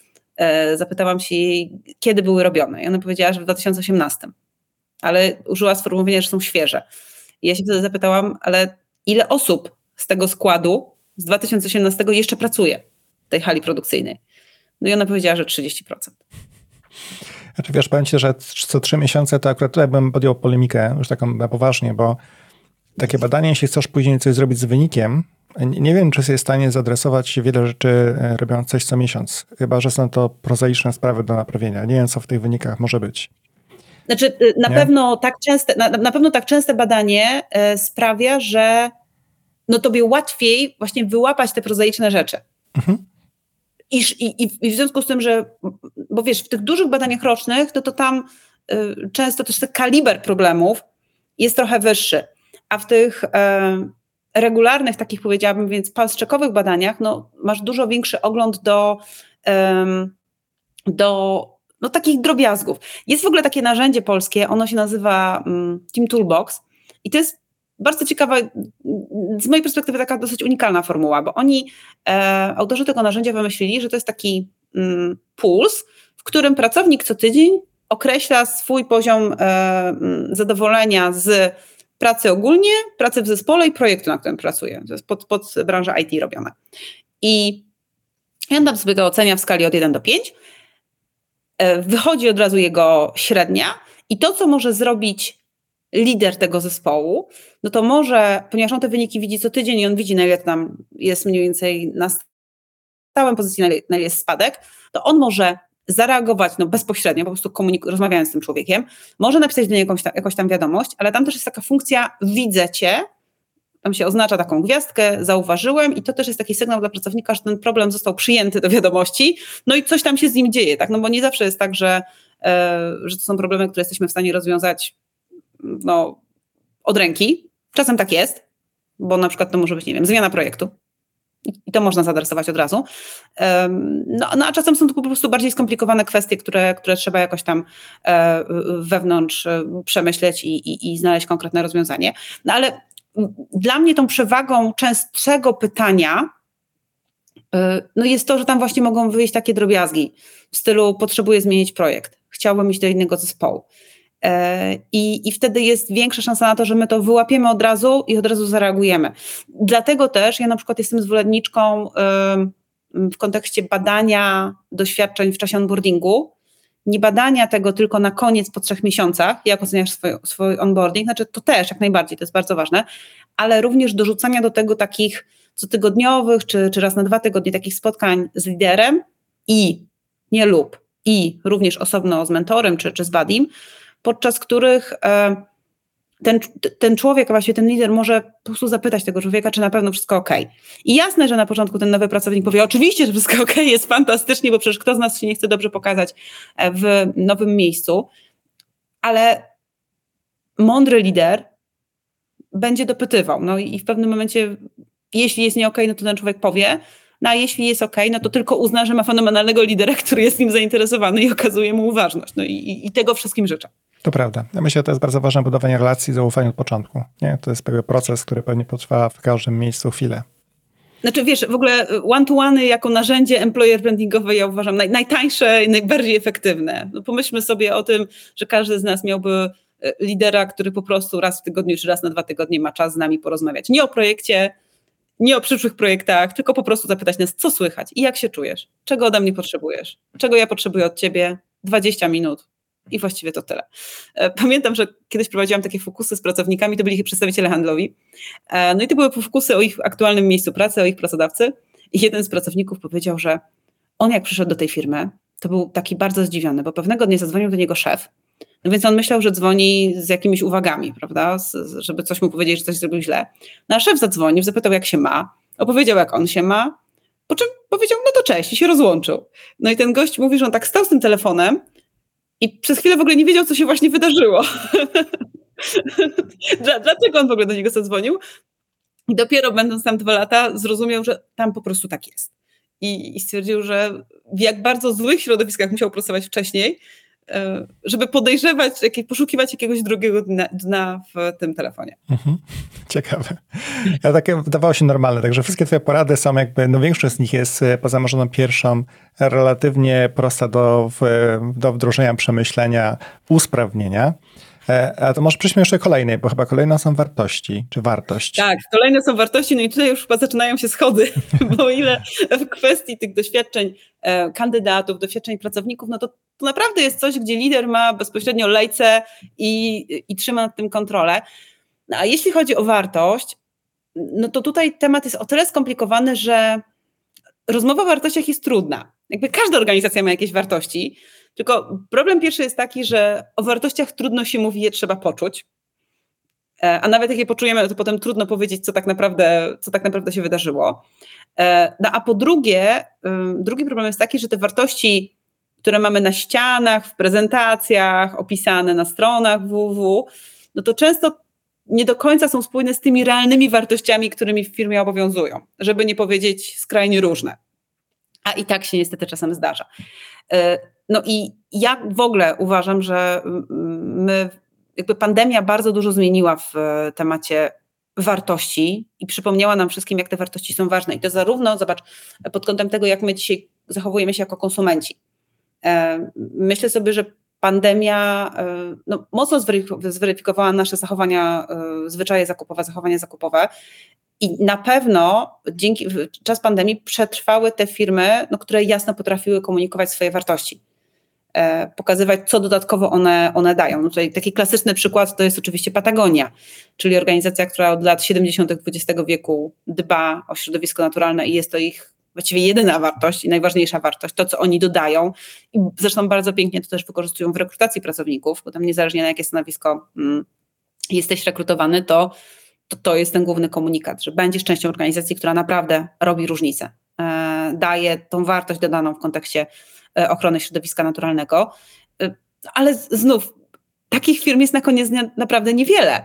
Zapytałam się jej, kiedy były robione. I ona powiedziała, że w 2018. Ale użyła sformułowania, że są świeże. I ja się wtedy zapytałam, ale ile osób z tego składu z 2018 jeszcze pracuje w tej hali produkcyjnej? No i ona powiedziała, że 30%. Znaczy wiesz, powiem ci, że co trzy miesiące to akurat tutaj bym podjął polemikę, już taką na poważnie, bo takie badanie, jeśli chcesz później coś zrobić z wynikiem, nie wiem, czy jesteś w stanie zadresować wiele rzeczy e, robiąc coś co miesiąc, chyba, że są to prozaiczne sprawy do naprawienia. Nie wiem, co w tych wynikach może być. Znaczy, y, na, pewno tak, częste, na, na, pewno tak częste badanie e, sprawia, że no tobie łatwiej właśnie wyłapać te prozaiczne rzeczy. Mhm. I, i, I w związku z tym, że, bo wiesz, w tych dużych badaniach rocznych, to, to tam y, często też ten kaliber problemów jest trochę wyższy, a w tych y, regularnych, takich powiedziałabym, więc palstrzekowych badaniach, no, masz dużo większy ogląd do, y, do no, takich drobiazgów. Jest w ogóle takie narzędzie polskie, ono się nazywa um, Team Toolbox i to jest bardzo ciekawa, z mojej perspektywy taka dosyć unikalna formuła, bo oni, e, autorzy tego narzędzia wymyślili, że to jest taki mm, puls, w którym pracownik co tydzień określa swój poziom e, mm, zadowolenia z pracy ogólnie, pracy w zespole i projektu, na którym pracuje. To jest pod, pod branżę IT robione. I ja tam sobie to ocenia w skali od 1 do 5. E, wychodzi od razu jego średnia i to, co może zrobić lider tego zespołu, no to może, ponieważ on te wyniki widzi co tydzień i on widzi, na ile tam jest mniej więcej na stałym pozycji, na ile jest spadek, to on może zareagować no, bezpośrednio, po prostu komunik- rozmawiając z tym człowiekiem, może napisać do niego jakąś, tam, jakąś tam wiadomość, ale tam też jest taka funkcja widzę cię, tam się oznacza taką gwiazdkę, zauważyłem i to też jest taki sygnał dla pracownika, że ten problem został przyjęty do wiadomości, no i coś tam się z nim dzieje, tak, no bo nie zawsze jest tak, że, e, że to są problemy, które jesteśmy w stanie rozwiązać no, od ręki. Czasem tak jest, bo na przykład to może być, nie wiem, zmiana projektu. I to można zaadresować od razu. No, no, a czasem są to po prostu bardziej skomplikowane kwestie, które, które trzeba jakoś tam e, wewnątrz e, przemyśleć i, i, i znaleźć konkretne rozwiązanie. No ale dla mnie tą przewagą częstszego pytania no jest to, że tam właśnie mogą wyjść takie drobiazgi w stylu potrzebuję zmienić projekt, chciałbym iść do innego zespołu. I, I wtedy jest większa szansa na to, że my to wyłapiemy od razu i od razu zareagujemy. Dlatego też ja na przykład jestem zwolenniczką w kontekście badania doświadczeń w czasie onboardingu, nie badania tego tylko na koniec po trzech miesiącach, jak oceniasz swój, swój onboarding, znaczy to też jak najbardziej, to jest bardzo ważne, ale również dorzucania do tego takich cotygodniowych czy, czy raz na dwa tygodnie takich spotkań z liderem i nie lub i również osobno z mentorem czy, czy z badim, podczas których e, ten, ten człowiek, a właściwie ten lider może po prostu zapytać tego człowieka, czy na pewno wszystko ok. I jasne, że na początku ten nowy pracownik powie, oczywiście, że wszystko ok, jest fantastycznie, bo przecież kto z nas się nie chce dobrze pokazać e, w nowym miejscu, ale mądry lider będzie dopytywał. No i w pewnym momencie, jeśli jest nie ok, no to ten człowiek powie, no a jeśli jest ok, no to tylko uzna, że ma fenomenalnego lidera, który jest nim zainteresowany i okazuje mu uważność. No i, i tego wszystkim życzę. To prawda. Ja myślę, że to jest bardzo ważne budowanie relacji, zaufania od początku. Nie? To jest pewien proces, który pewnie potrwa w każdym miejscu chwilę. Znaczy wiesz, w ogóle one-to-one jako narzędzie employer brandingowe ja uważam naj, najtańsze i najbardziej efektywne. No pomyślmy sobie o tym, że każdy z nas miałby e, lidera, który po prostu raz w tygodniu czy raz na dwa tygodnie ma czas z nami porozmawiać. Nie o projekcie, nie o przyszłych projektach, tylko po prostu zapytać nas, co słychać i jak się czujesz, czego ode mnie potrzebujesz, czego ja potrzebuję od ciebie, 20 minut, i właściwie to tyle. E, pamiętam, że kiedyś prowadziłam takie fokusy z pracownikami, to byli ich przedstawiciele handlowi. E, no i to były fokusy o ich aktualnym miejscu pracy, o ich pracodawcy. I jeden z pracowników powiedział, że on jak przyszedł do tej firmy, to był taki bardzo zdziwiony, bo pewnego dnia zadzwonił do niego szef, no więc on myślał, że dzwoni z jakimiś uwagami, prawda, żeby coś mu powiedzieć, że coś zrobił źle. No a szef zadzwonił, zapytał jak się ma, opowiedział jak on się ma, po czym powiedział, no to cześć i się rozłączył. No i ten gość mówi, że on tak stał z tym telefonem i przez chwilę w ogóle nie wiedział, co się właśnie wydarzyło. Dlaczego on w ogóle do niego zadzwonił? I dopiero będąc tam dwa lata, zrozumiał, że tam po prostu tak jest. I, I, stwierdził, że w jak bardzo złych środowiskach musiał pracować wcześniej, żeby podejrzewać, poszukiwać jakiegoś drugiego dna, dna w tym telefonie. Mhm. Ciekawe. Ja takie wydawało się normalne, także wszystkie twoje porady są jakby, no większość z nich jest e, poza możoną pierwszą relatywnie prosta do, do wdrożenia, przemyślenia, usprawnienia. E, a to może przejdźmy jeszcze kolejnej, bo chyba kolejne są wartości, czy wartość. Tak, kolejne są wartości, no i tutaj już chyba zaczynają się schody, bo ile w kwestii tych doświadczeń e, kandydatów, doświadczeń pracowników, no to, to naprawdę jest coś, gdzie lider ma bezpośrednio lejce i, i trzyma nad tym kontrolę. No, a jeśli chodzi o wartość, no to tutaj temat jest o tyle skomplikowany, że rozmowa o wartościach jest trudna. Jakby każda organizacja ma jakieś wartości, tylko problem pierwszy jest taki, że o wartościach trudno się mówi, je trzeba poczuć. E, a nawet jak je poczujemy, to potem trudno powiedzieć, co tak naprawdę, co tak naprawdę się wydarzyło. E, no a po drugie, drugi problem jest taki, że te wartości, które mamy na ścianach, w prezentacjach, opisane na stronach www, no to często nie do końca są spójne z tymi realnymi wartościami, którymi w firmie obowiązują, żeby nie powiedzieć skrajnie różne. A i tak się niestety czasem zdarza. E, no i ja w ogóle uważam, że my, jakby pandemia bardzo dużo zmieniła w e, temacie wartości i przypomniała nam wszystkim, jak te wartości są ważne. I to zarówno, zobacz, pod kątem tego, jak my dzisiaj zachowujemy się jako konsumenci. E, myślę sobie, że pandemia no, mocno zweryfikowała nasze zachowania, zwyczaje zakupowe, zachowania zakupowe i na pewno dzięki czas pandemii przetrwały te firmy, no, które jasno potrafiły komunikować swoje wartości. E, pokazywać, co dodatkowo one, one dają. No tutaj taki klasyczny przykład to jest oczywiście Patagonia, czyli organizacja, która od lat 70. XX wieku dba o środowisko naturalne i jest to ich właściwie jedyna wartość i najważniejsza wartość, to co oni dodają. I zresztą bardzo pięknie to też wykorzystują w rekrutacji pracowników, bo tam niezależnie na jakie stanowisko mm, jesteś rekrutowany, to to, to jest ten główny komunikat, że będziesz częścią organizacji, która naprawdę robi różnicę, e, daje tą wartość dodaną w kontekście e, ochrony środowiska naturalnego. E, ale znów, takich firm jest na koniec dnia naprawdę niewiele.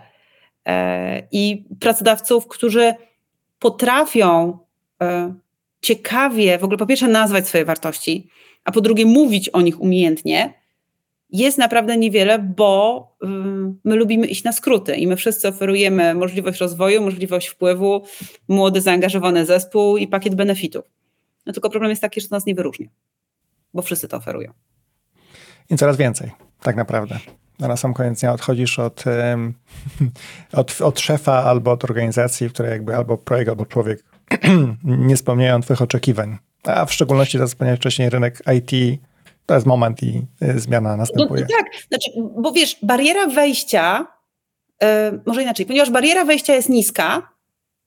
I pracodawców, którzy potrafią ciekawie w ogóle po pierwsze nazwać swoje wartości, a po drugie mówić o nich umiejętnie, jest naprawdę niewiele, bo my lubimy iść na skróty i my wszyscy oferujemy możliwość rozwoju, możliwość wpływu, młody, zaangażowany zespół i pakiet benefitów. no tylko problem jest taki, że to nas nie wyróżnia, bo wszyscy to oferują. I coraz więcej, tak naprawdę. Na sam koniec dnia odchodzisz od, od, od szefa albo od organizacji, w której jakby albo projekt, albo człowiek nie spełniają twoich oczekiwań. A w szczególności, to wspomniałeś wcześniej, rynek IT to jest moment i y, zmiana następuje. No, tak, znaczy, bo wiesz, bariera wejścia, yy, może inaczej, ponieważ bariera wejścia jest niska,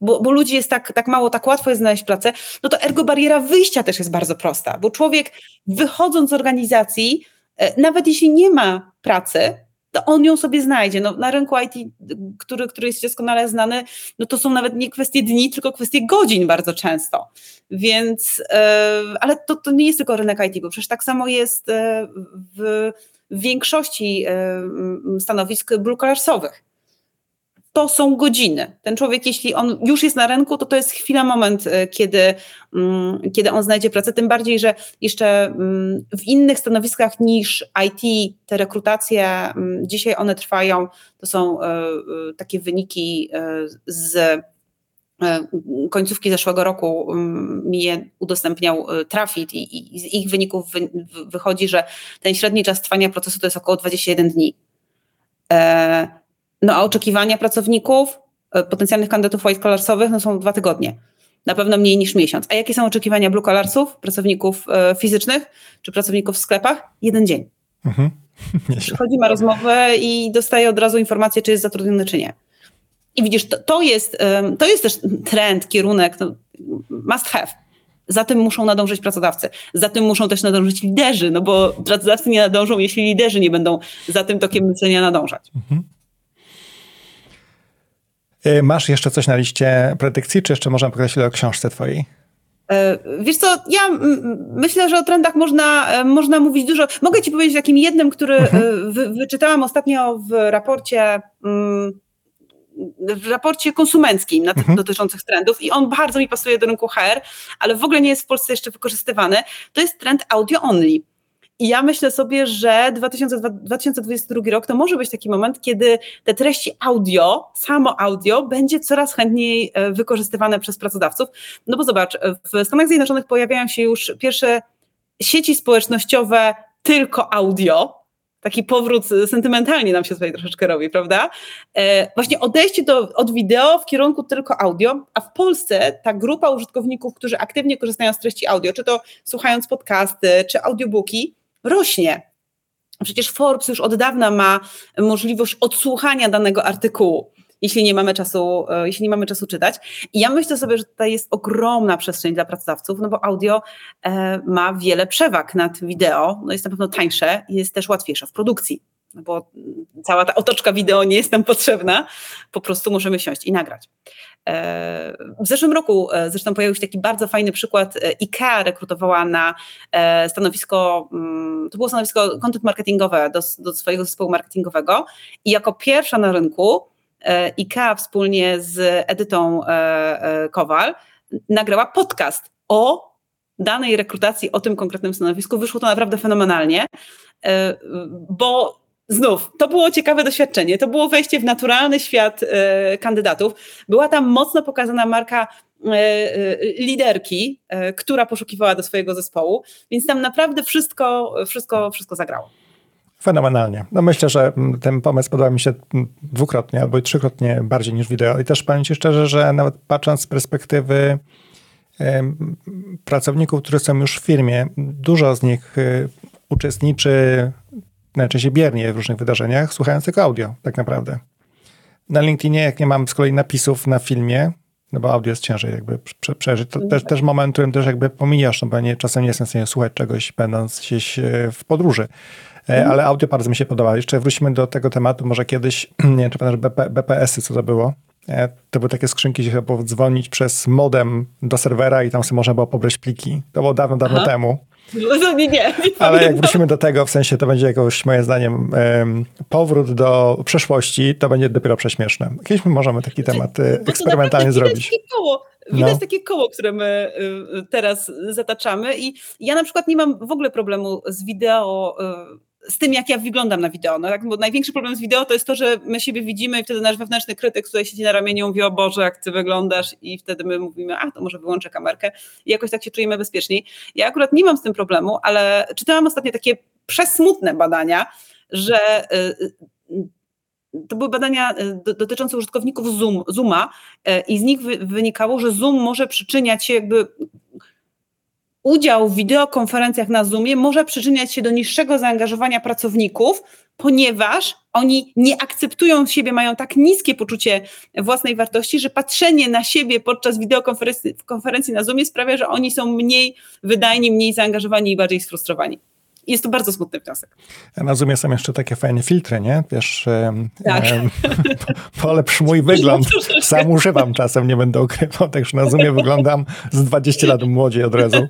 bo, bo ludzi jest tak, tak mało, tak łatwo jest znaleźć pracę, no to ergo bariera wyjścia też jest bardzo prosta, bo człowiek wychodząc z organizacji, yy, nawet jeśli nie ma pracy, to on ją sobie znajdzie. No, na rynku IT, który, który jest doskonale znany, no to są nawet nie kwestie dni, tylko kwestie godzin bardzo często. Więc, e, ale to, to nie jest tylko rynek IT, bo przecież tak samo jest e, w, w większości e, stanowisk blue collarsowych to są godziny. Ten człowiek, jeśli on już jest na rynku, to to jest chwila, moment, e, kiedy, mm, kiedy on znajdzie pracę. Tym bardziej, że jeszcze mm, w innych stanowiskach niż IT te rekrutacje, mm, dzisiaj one trwają. To są e, e, takie wyniki z końcówki zeszłego roku mi je udostępniał Trafit i, i z ich wyników wychodzi, że ten średni czas trwania procesu to jest około 21 dni. No a oczekiwania pracowników, e, potencjalnych kandydatów white collarsowych no są dwa tygodnie. Na pewno mniej niż miesiąc. A jakie są oczekiwania blue collarsów, pracowników e, fizycznych czy pracowników w sklepach? Jeden dzień. Mhm. Przychodzi, ma rozmowę i dostaje od razu informację, czy jest zatrudniony, czy nie. I widzisz, to, to, jest, to jest też trend, kierunek, no, must have. Za tym muszą nadążyć pracodawcy. Za tym muszą też nadążyć liderzy, no bo pracodawcy nie nadążą, jeśli liderzy nie będą za tym tokiem myślenia nadążać. Mhm. Y, masz jeszcze coś na liście predykcji, czy jeszcze możemy powiedzieć o książce twojej? E, wiesz co, ja myślę, że o trendach można, e, można mówić dużo. Mogę ci powiedzieć takim jednym, który mhm. E, wy, wyczytałam ostatnio w raporcie mm, w raporcie konsumenckim na mhm. dotyczących trendów i on bardzo mi pasuje do rynku HR, ale w ogóle nie jest w Polsce jeszcze wykorzystywany. To jest trend audio only. I ja myślę sobie, że 2022 rok to może być taki moment, kiedy te treści audio, samo audio, będzie coraz chętniej e, wykorzystywane przez pracodawców. No bo zobacz, w Stanach Zjednoczonych pojawiają się już pierwsze sieci społecznościowe tylko audio. Taki powrót sentymentalnie nam się tutaj troszeczkę robi, prawda? E, właśnie odejście do, od wideo w kierunku tylko audio, a w Polsce ta grupa użytkowników, którzy aktywnie korzystają z treści audio, czy to słuchając podcasty, czy audiobooki, rośnie. Przecież Forbes już od dawna ma możliwość odsłuchania danego artykułu jeśli nie mamy czasu, e, jeśli nie mamy czasu czytać. I ja myślę sobie, że tutaj jest ogromna przestrzeń dla pracodawców, no bo audio e, ma wiele przewag nad wideo, no jest na pewno tańsze i jest też łatwiejsze w produkcji, no bo cała ta otoczka wideo nie jest nam potrzebna, po prostu możemy siąść i nagrać. E, w zeszłym roku e, zresztą pojawił się taki bardzo fajny przykład. E, IKEA rekrutowała na stanowisko, mm, to było stanowisko content marketingowe do, do swojego zespołu marketingowego i jako pierwsza na rynku IKEA wspólnie z Edytą Kowal nagrała podcast o danej rekrutacji, o tym konkretnym stanowisku. Wyszło to naprawdę fenomenalnie, bo Znów, to było ciekawe doświadczenie. To było wejście w naturalny świat e, kandydatów. Była tam mocno pokazana marka e, e, liderki, e, która poszukiwała do swojego zespołu, więc tam naprawdę wszystko, wszystko, wszystko zagrało. Fenomenalnie. No myślę, że ten pomysł podoba mi się dwukrotnie albo trzykrotnie bardziej niż wideo. I też powiem Ci szczerze, że nawet patrząc z perspektywy pracowników, którzy są już w firmie, dużo z nich e, uczestniczy najczęściej biernie w różnych wydarzeniach, słuchając tylko audio, tak naprawdę. Na LinkedInie, jak nie mam z kolei napisów na filmie, no bo audio jest ciężej jakby prze, przeżyć, to też, też moment, w którym też jakby pomijasz, no bo nie, czasem nie jestem w stanie słuchać czegoś, będąc gdzieś e, w podróży. E, mhm. Ale audio bardzo mi się podoba. Jeszcze wrócimy do tego tematu, może kiedyś, nie wiem, czy pamiętasz BP, BPS-y, co to było? E, to były takie skrzynki, gdzie trzeba było dzwonić przez modem do serwera i tam sobie można było pobrać pliki. To było dawno, dawno Aha. temu. No, nie, nie, nie Ale jak wrócimy do tego, w sensie to będzie jakoś, moim zdaniem, powrót do przeszłości, to będzie dopiero prześmieszne. Kiedyś my możemy taki temat no eksperymentalnie zrobić. Widać takie koło, widać no. takie koło, które my y, teraz zataczamy i ja na przykład nie mam w ogóle problemu z wideo y, z tym, jak ja wyglądam na wideo. No, tak, bo największy problem z wideo to jest to, że my siebie widzimy i wtedy nasz wewnętrzny krytyk, który siedzi na ramieniu, mówi, o Boże, jak ty wyglądasz i wtedy my mówimy, a to może wyłączę kamerkę i jakoś tak się czujemy bezpieczniej. Ja akurat nie mam z tym problemu, ale czytałam ostatnio takie przesmutne badania, że y, y, to były badania y, dotyczące użytkowników Zoom, Zooma i z nich wynikało, że Zoom może przyczyniać się jakby udział w wideokonferencjach na Zoomie może przyczyniać się do niższego zaangażowania pracowników, ponieważ oni nie akceptują siebie, mają tak niskie poczucie własnej wartości, że patrzenie na siebie podczas wideokonferencji konferencji na Zoomie sprawia, że oni są mniej wydajni, mniej zaangażowani i bardziej sfrustrowani jest to bardzo smutny wniosek. Na Zoomie są jeszcze takie fajne filtry, nie? Wiesz, tak. polepsz mój wygląd. Sam używam czasem, nie będę ukrywał, także na Zoomie wyglądam z 20 lat młodziej od razu.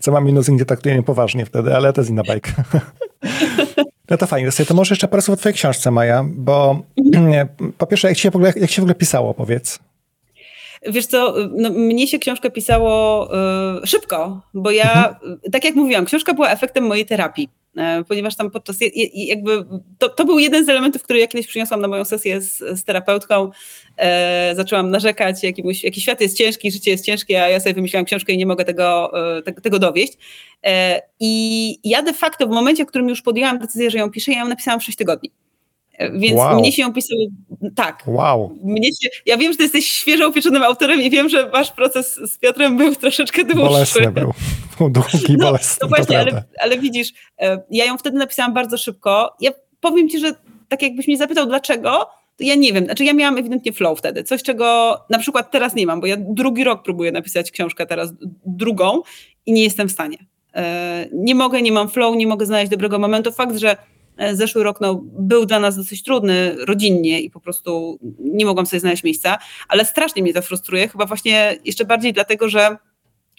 Co ma minus, nie traktuję mnie poważnie wtedy, ale to jest inna bajka. No to fajnie. To może jeszcze parę słów o twojej książce, Maja, bo po pierwsze, jak się w ogóle, jak się w ogóle pisało, powiedz? Wiesz co, no, mnie się książkę pisało y, szybko, bo ja, mhm. tak jak mówiłam, książka była efektem mojej terapii. E, ponieważ tam podczas, jakby, to, to był jeden z elementów, który ja kiedyś przyniosłam na moją sesję z, z terapeutką. E, zaczęłam narzekać, jakiemuś, jaki świat jest ciężki, życie jest ciężkie, a ja sobie wymyśliłam książkę i nie mogę tego, e, tego, tego dowieść. E, I ja de facto w momencie, w którym już podjęłam decyzję, że ją piszę, ja ją napisałam w 6 tygodni. Więc wow. mnie się ją pisało, tak. Wow. Mnie się, ja wiem, że ty jesteś świeżo upieczonym autorem i wiem, że wasz proces z Piotrem był troszeczkę dłuższy. Bolesny był. Był długi, no, bolesny. No właśnie, ale, ale, widzisz, e, ja ją wtedy napisałam bardzo szybko. Ja powiem ci, że tak jakbyś mnie zapytał dlaczego, to ja nie wiem. Znaczy ja miałam ewidentnie flow wtedy. Coś, czego na przykład teraz nie mam, bo ja drugi rok próbuję napisać książkę teraz, drugą i nie jestem w stanie. E, nie mogę, nie mam flow, nie mogę znaleźć dobrego momentu. Fakt, że zeszły rok no, był dla nas dosyć trudny rodzinnie i po prostu nie mogłam sobie znaleźć miejsca, ale strasznie mnie to frustruje, chyba właśnie jeszcze bardziej dlatego, że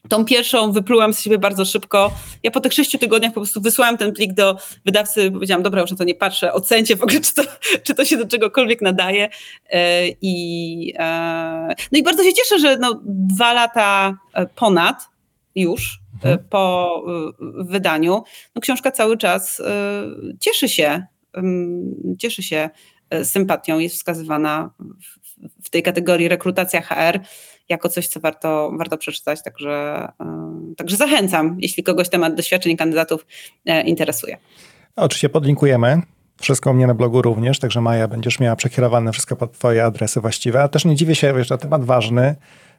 Tą pierwszą wyplułam z siebie bardzo szybko. Ja po tych sześciu tygodniach po prostu wysłałam ten plik do wydawcy, powiedziałam, dobra, już na to nie patrzę, ocencie w ogóle, czy to, czy to się do czegokolwiek nadaje. E, I, e, no i bardzo się cieszę, że no, dwa lata ponad już mhm. po y, wydaniu, no książka cały czas y, cieszy się, cieszy się y, sympatią, jest wskazywana w tej kategorii rekrutacja HR jako coś, co warto, warto przeczytać, także, także zachęcam, jeśli kogoś temat doświadczeń kandydatów e, interesuje. Oczywiście podlinkujemy. Wszystko u mnie na blogu również, także Maja, będziesz miała przekierowane wszystko pod twoje adresy właściwe, ale też nie dziwię się, wiesz, na temat ważny.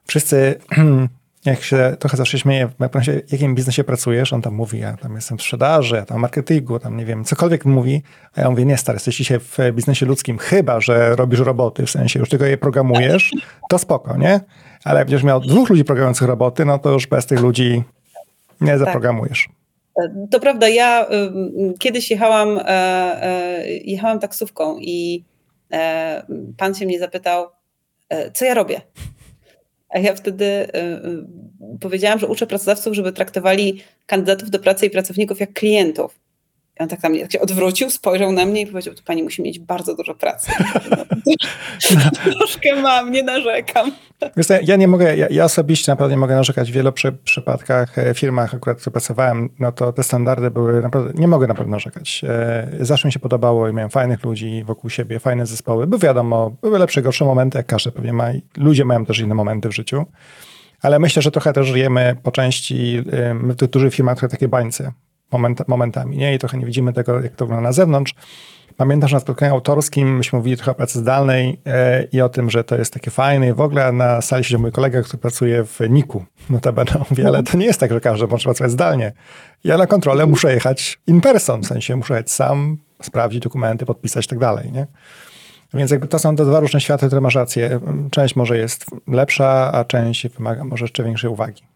Wszyscy jak się trochę zawsze śmieję, w jakim biznesie pracujesz, on tam mówi, ja tam jestem w sprzedaży, ja tam marketingu, tam nie wiem, cokolwiek mówi, a ja mówię, nie stary, jesteś dzisiaj w biznesie ludzkim, chyba, że robisz roboty, w sensie już tylko je programujesz, to spoko, nie? Ale jak będziesz miał dwóch ludzi programujących roboty, no to już bez tych ludzi nie zaprogramujesz. To prawda, ja y, kiedyś jechałam, e, e, jechałam taksówką i e, pan się mnie zapytał, co ja robię. A ja wtedy y, y, powiedziałam, że uczę pracodawców, żeby traktowali kandydatów do pracy i pracowników jak klientów. I on tak, tam, tak się odwrócił, spojrzał na mnie i powiedział, to pani musi mieć bardzo dużo pracy. Troszkę mam, nie narzekam. Ja nie mogę, ja, ja, osobiście naprawdę nie mogę narzekać w wielu przy, przypadkach, e, firmach, akurat w pracowałem, no to te standardy były naprawdę, nie mogę naprawdę narzekać. E, zawsze mi się podobało i miałem fajnych ludzi wokół siebie, fajne zespoły. By wiadomo, były lepsze, gorsze momenty, jak każdy pewnie ma. Ludzie mają też inne momenty w życiu. Ale myślę, że trochę też żyjemy po części my w tych dużych firmach trochę takie bańce moment, momentami, nie? I trochę nie widzimy tego, jak to wygląda na zewnątrz. Pamiętam, że na spotkaniu autorskim myśmy mówili trochę o pracy zdalnej e, i o tym, że to jest takie fajne i w ogóle na sali siedzi mój kolega, który pracuje w NIK-u. Notabene mówi, ale to nie jest tak, że każdy może pracować zdalnie. Ja na kontrolę muszę jechać in person, w sensie muszę jechać sam, sprawdzić dokumenty, podpisać i tak dalej, nie? Więc jakby to są te dwa różne światy, które masz rację. Część może jest lepsza, a część wymaga może jeszcze większej uwagi.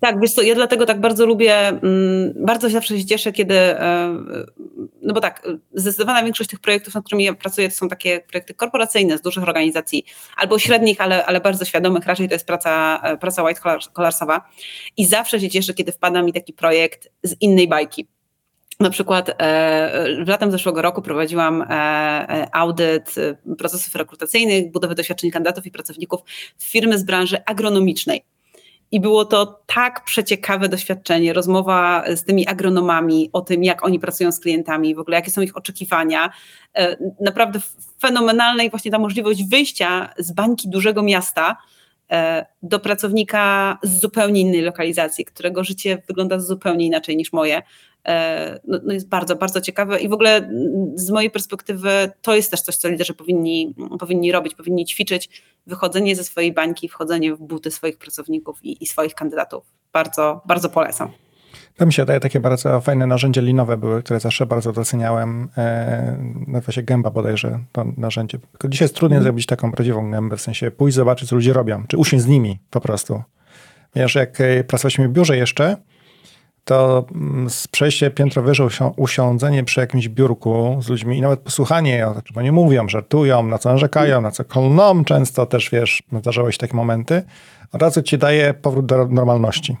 Tak, wiesz co, ja dlatego tak bardzo lubię, mm, bardzo zawsze się cieszę, kiedy, e, no bo tak, zdecydowana większość tych projektów, nad którymi ja pracuję, to są takie projekty korporacyjne z dużych organizacji, albo średnich, ale, ale bardzo świadomych, raczej to jest praca, e, praca white collarsowa i zawsze się cieszę, kiedy wpada mi taki projekt z innej bajki. Na przykład e, latem zeszłego roku prowadziłam e, audyt procesów rekrutacyjnych, budowy doświadczeń kandydatów i pracowników w firmy z branży agronomicznej. I było to tak przeciekawe doświadczenie, rozmowa z tymi agronomami o tym, jak oni pracują z klientami, w ogóle jakie są ich oczekiwania. E, naprawdę fenomenalna i właśnie ta możliwość wyjścia z bańki dużego miasta e, do pracownika z zupełnie innej lokalizacji, którego życie wygląda zupełnie inaczej niż moje. E, no, no jest bardzo, bardzo ciekawe i w ogóle mm, z mojej perspektywy to jest też coś, co liderzy powinni, powinni robić, powinni ćwiczyć wychodzenie ze swojej bańki, wchodzenie w buty swoich pracowników i, i swoich kandydatów. Bardzo, bardzo polecam. To mi się daje takie bardzo fajne narzędzie linowe były, które zawsze bardzo doceniałem. E, nazywa się gęba bodajże to narzędzie. Tylko dzisiaj jest trudniej mm. zrobić taką prawdziwą gębę, w sensie pójść zobaczyć, co ludzie robią, czy usiąść z nimi po prostu. Wiesz, jak e, pracowaliśmy w biurze jeszcze, to mm, przejście piętro wyżej, usiądzenie przy jakimś biurku z ludźmi i nawet posłuchanie, o czym oni mówią, żartują, na co narzekają, na co kolną, często też, wiesz, zdarzały się takie momenty, od razu ci daje powrót do normalności.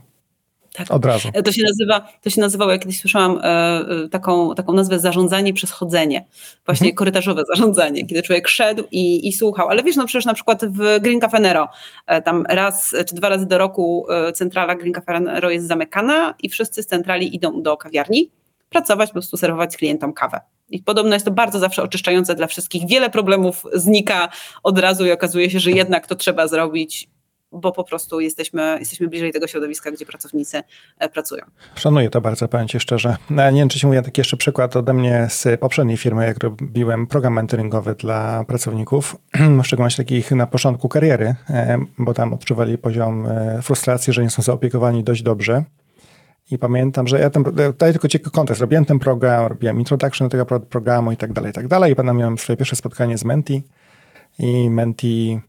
Tak. Od razu. To się nazywa, to się nazywało, jak kiedyś słyszałam e, e, taką, taką nazwę zarządzanie przez chodzenie. Właśnie mhm. korytarzowe zarządzanie, kiedy człowiek szedł i, i słuchał. Ale wiesz, no przecież na przykład w Green Cafe Nero, e, tam raz czy dwa razy do roku centrala Green Cafe Nero jest zamykana i wszyscy z centrali idą do kawiarni pracować, po prostu serwować klientom kawę. I podobno jest to bardzo zawsze oczyszczające dla wszystkich. Wiele problemów znika od razu i okazuje się, że jednak to trzeba zrobić bo po prostu jesteśmy, jesteśmy bliżej tego środowiska, gdzie pracownicy e, pracują. Szanuję to bardzo, powiem Ci szczerze. No, nie wiem, czy Ci mówię taki jeszcze przykład ode mnie z poprzedniej firmy, jak robiłem program mentoringowy dla pracowników, w szczególności takich na początku kariery, e, bo tam odczuwali poziom e, frustracji, że nie są zaopiekowani dość dobrze. I pamiętam, że ja ten, daję tylko ciekawy kontekst, robiłem ten program, robiłem introduction do tego programu i tak dalej, i tak dalej. I potem miałem swoje pierwsze spotkanie z Menti i Menti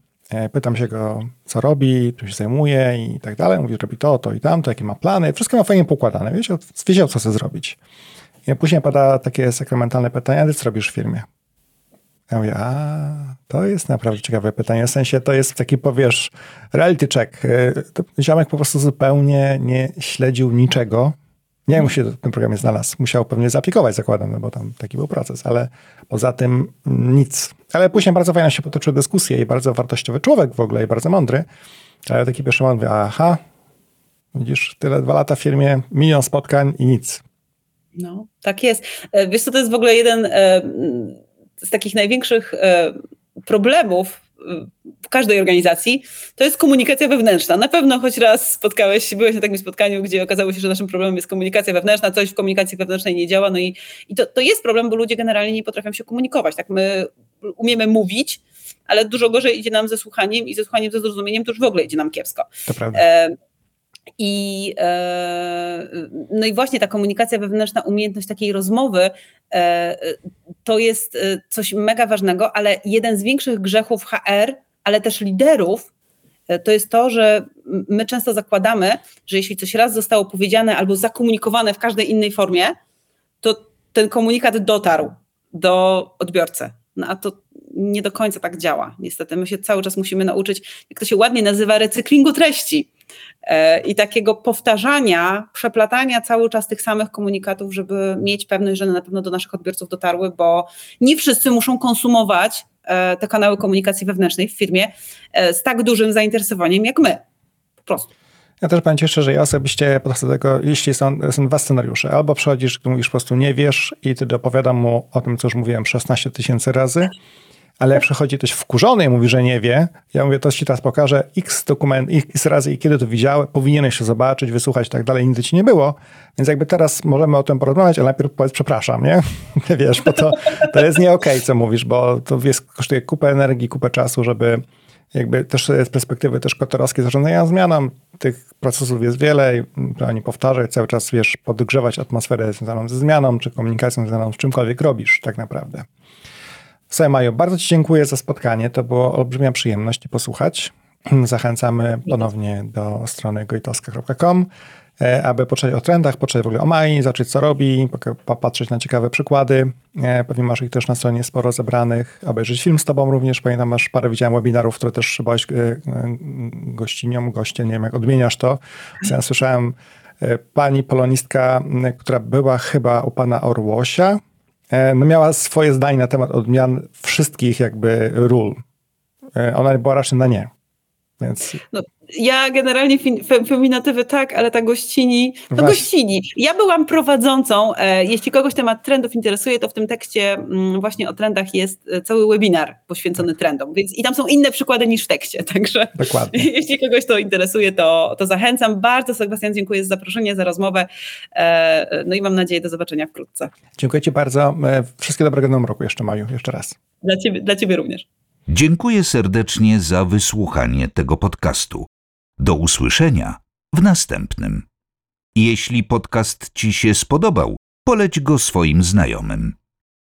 pytam się go, co robi, czym się zajmuje i tak dalej. Mówi, że robi to, to i tamto, jakie ma plany. Wszystko ma fajnie pokładane, wiedział, wiedział co chce zrobić. I później pada takie sakramentalne pytanie, ale co robisz w firmie? Ja mówię, a to jest naprawdę ciekawe pytanie. W sensie to jest taki, powiesz, reality check. E, ziomek po prostu zupełnie nie śledził niczego, nie wiem, się w tym programie znalazł. Musiał pewnie zaaplikować, zakładam, no bo tam taki był proces, ale poza tym nic. Ale później bardzo fajnie się potoczyły dyskusje i bardzo wartościowy człowiek w ogóle i bardzo mądry. Ale taki pierwszy moment mówię, aha, widzisz, tyle dwa lata w firmie, milion spotkań i nic. No, tak jest. E, wiesz co, to jest w ogóle jeden e, z takich największych e, problemów w każdej organizacji, to jest komunikacja wewnętrzna. Na pewno choć raz spotkałeś, byłeś na takim spotkaniu, gdzie okazało się, że naszym problemem jest komunikacja wewnętrzna, coś w komunikacji wewnętrznej nie działa, no i, i to, to jest problem, bo ludzie generalnie nie potrafią się komunikować. Tak, my umiemy mówić, ale dużo gorzej idzie nam ze słuchaniem i ze słuchaniem ze zrozumieniem to już w ogóle idzie nam kiepsko. To prawda. E, i, e, no i właśnie ta komunikacja wewnętrzna, umiejętność takiej rozmowy, e, to jest e, coś mega ważnego, ale jeden z większych grzechów HR, ale też liderów, to jest to, że my często zakładamy, że jeśli coś raz zostało powiedziane albo zakomunikowane w każdej innej formie, to ten komunikat dotarł do odbiorcy. No a to nie do końca tak działa. Niestety, my się cały czas musimy nauczyć, jak to się ładnie nazywa, recyklingu treści E, i takiego powtarzania, przeplatania cały czas tych samych komunikatów, żeby mieć pewność, że one na pewno do naszych odbiorców dotarły, bo nie wszyscy muszą konsumować e, te kanały komunikacji wewnętrznej w firmie e, z tak dużym zainteresowaniem jak my. Po prostu. Ja też powiem Ci szczerze, ja osobiście podchodzę do tego, jeśli są, są dwa scenariusze. Albo przychodzisz, mówisz po prostu nie wiesz i ty dopowiadam mu o tym, co już mówiłem 16 tysięcy razy, ale jak przychodzi ktoś wkurzony i mówi, że nie wie, ja mówię, to ci teraz pokażę x dokument, x razy i kiedy to widziałeś, powinieneś się zobaczyć, wysłuchać i tak dalej, nigdy ci nie było. Więc jakby teraz możemy o tym porozmawiać, ale najpierw powiedz przepraszam, nie? Wiesz, bo to, to jest nie okej, okay, co mówisz, bo to jest, kosztuje kupę energii, kupę czasu, żeby jakby też z perspektywy też kotorowskiej zarządzania zmianą tych procesów jest wiele i oni powtarzać cały czas, wiesz, podgrzewać atmosferę związaną ze zmianą, czy komunikacją związaną z czymkolwiek robisz tak naprawdę. Słuchaj Maju, bardzo Ci dziękuję za spotkanie. To było olbrzymia przyjemność posłuchać. Zachęcamy ponownie do strony gojtowska.com, e, aby poczytać o trendach, poczytać w ogóle o Mai, zobaczyć co robi, popatrzeć na ciekawe przykłady. E, pewnie masz ich też na stronie sporo zebranych. Obejrzeć film z Tobą również. Pamiętam, masz parę widziałem webinarów, które też byłeś e, gościnią, goście, nie wiem jak odmieniasz to. Ja słyszałem pani polonistka, która była chyba u pana Orłosia, E, no miała swoje zdanie na temat odmian wszystkich jakby ról. E, ona była raczej na nie. Więc... No, ja generalnie feminatywy tak, ale ta gościni, no Właśnie. gościni. Ja byłam prowadzącą, e, jeśli kogoś temat trendów interesuje, to w tym tekście m, mm, właśnie o trendach jest e, cały webinar poświęcony tak. trendom, więc i tam są inne przykłady niż w tekście, także Dokładnie. jeśli kogoś to interesuje, to, to zachęcam. Bardzo Sebastian dziękuję za zaproszenie, za rozmowę, e, no i mam nadzieję do zobaczenia wkrótce. Dziękuję Ci bardzo. Wszystkiego dobrego w nowym roku jeszcze, Maju, jeszcze raz. Dla Ciebie, dla ciebie również. Dziękuję serdecznie za wysłuchanie tego podcastu. Do usłyszenia w następnym. Jeśli podcast Ci się spodobał, poleć go swoim znajomym.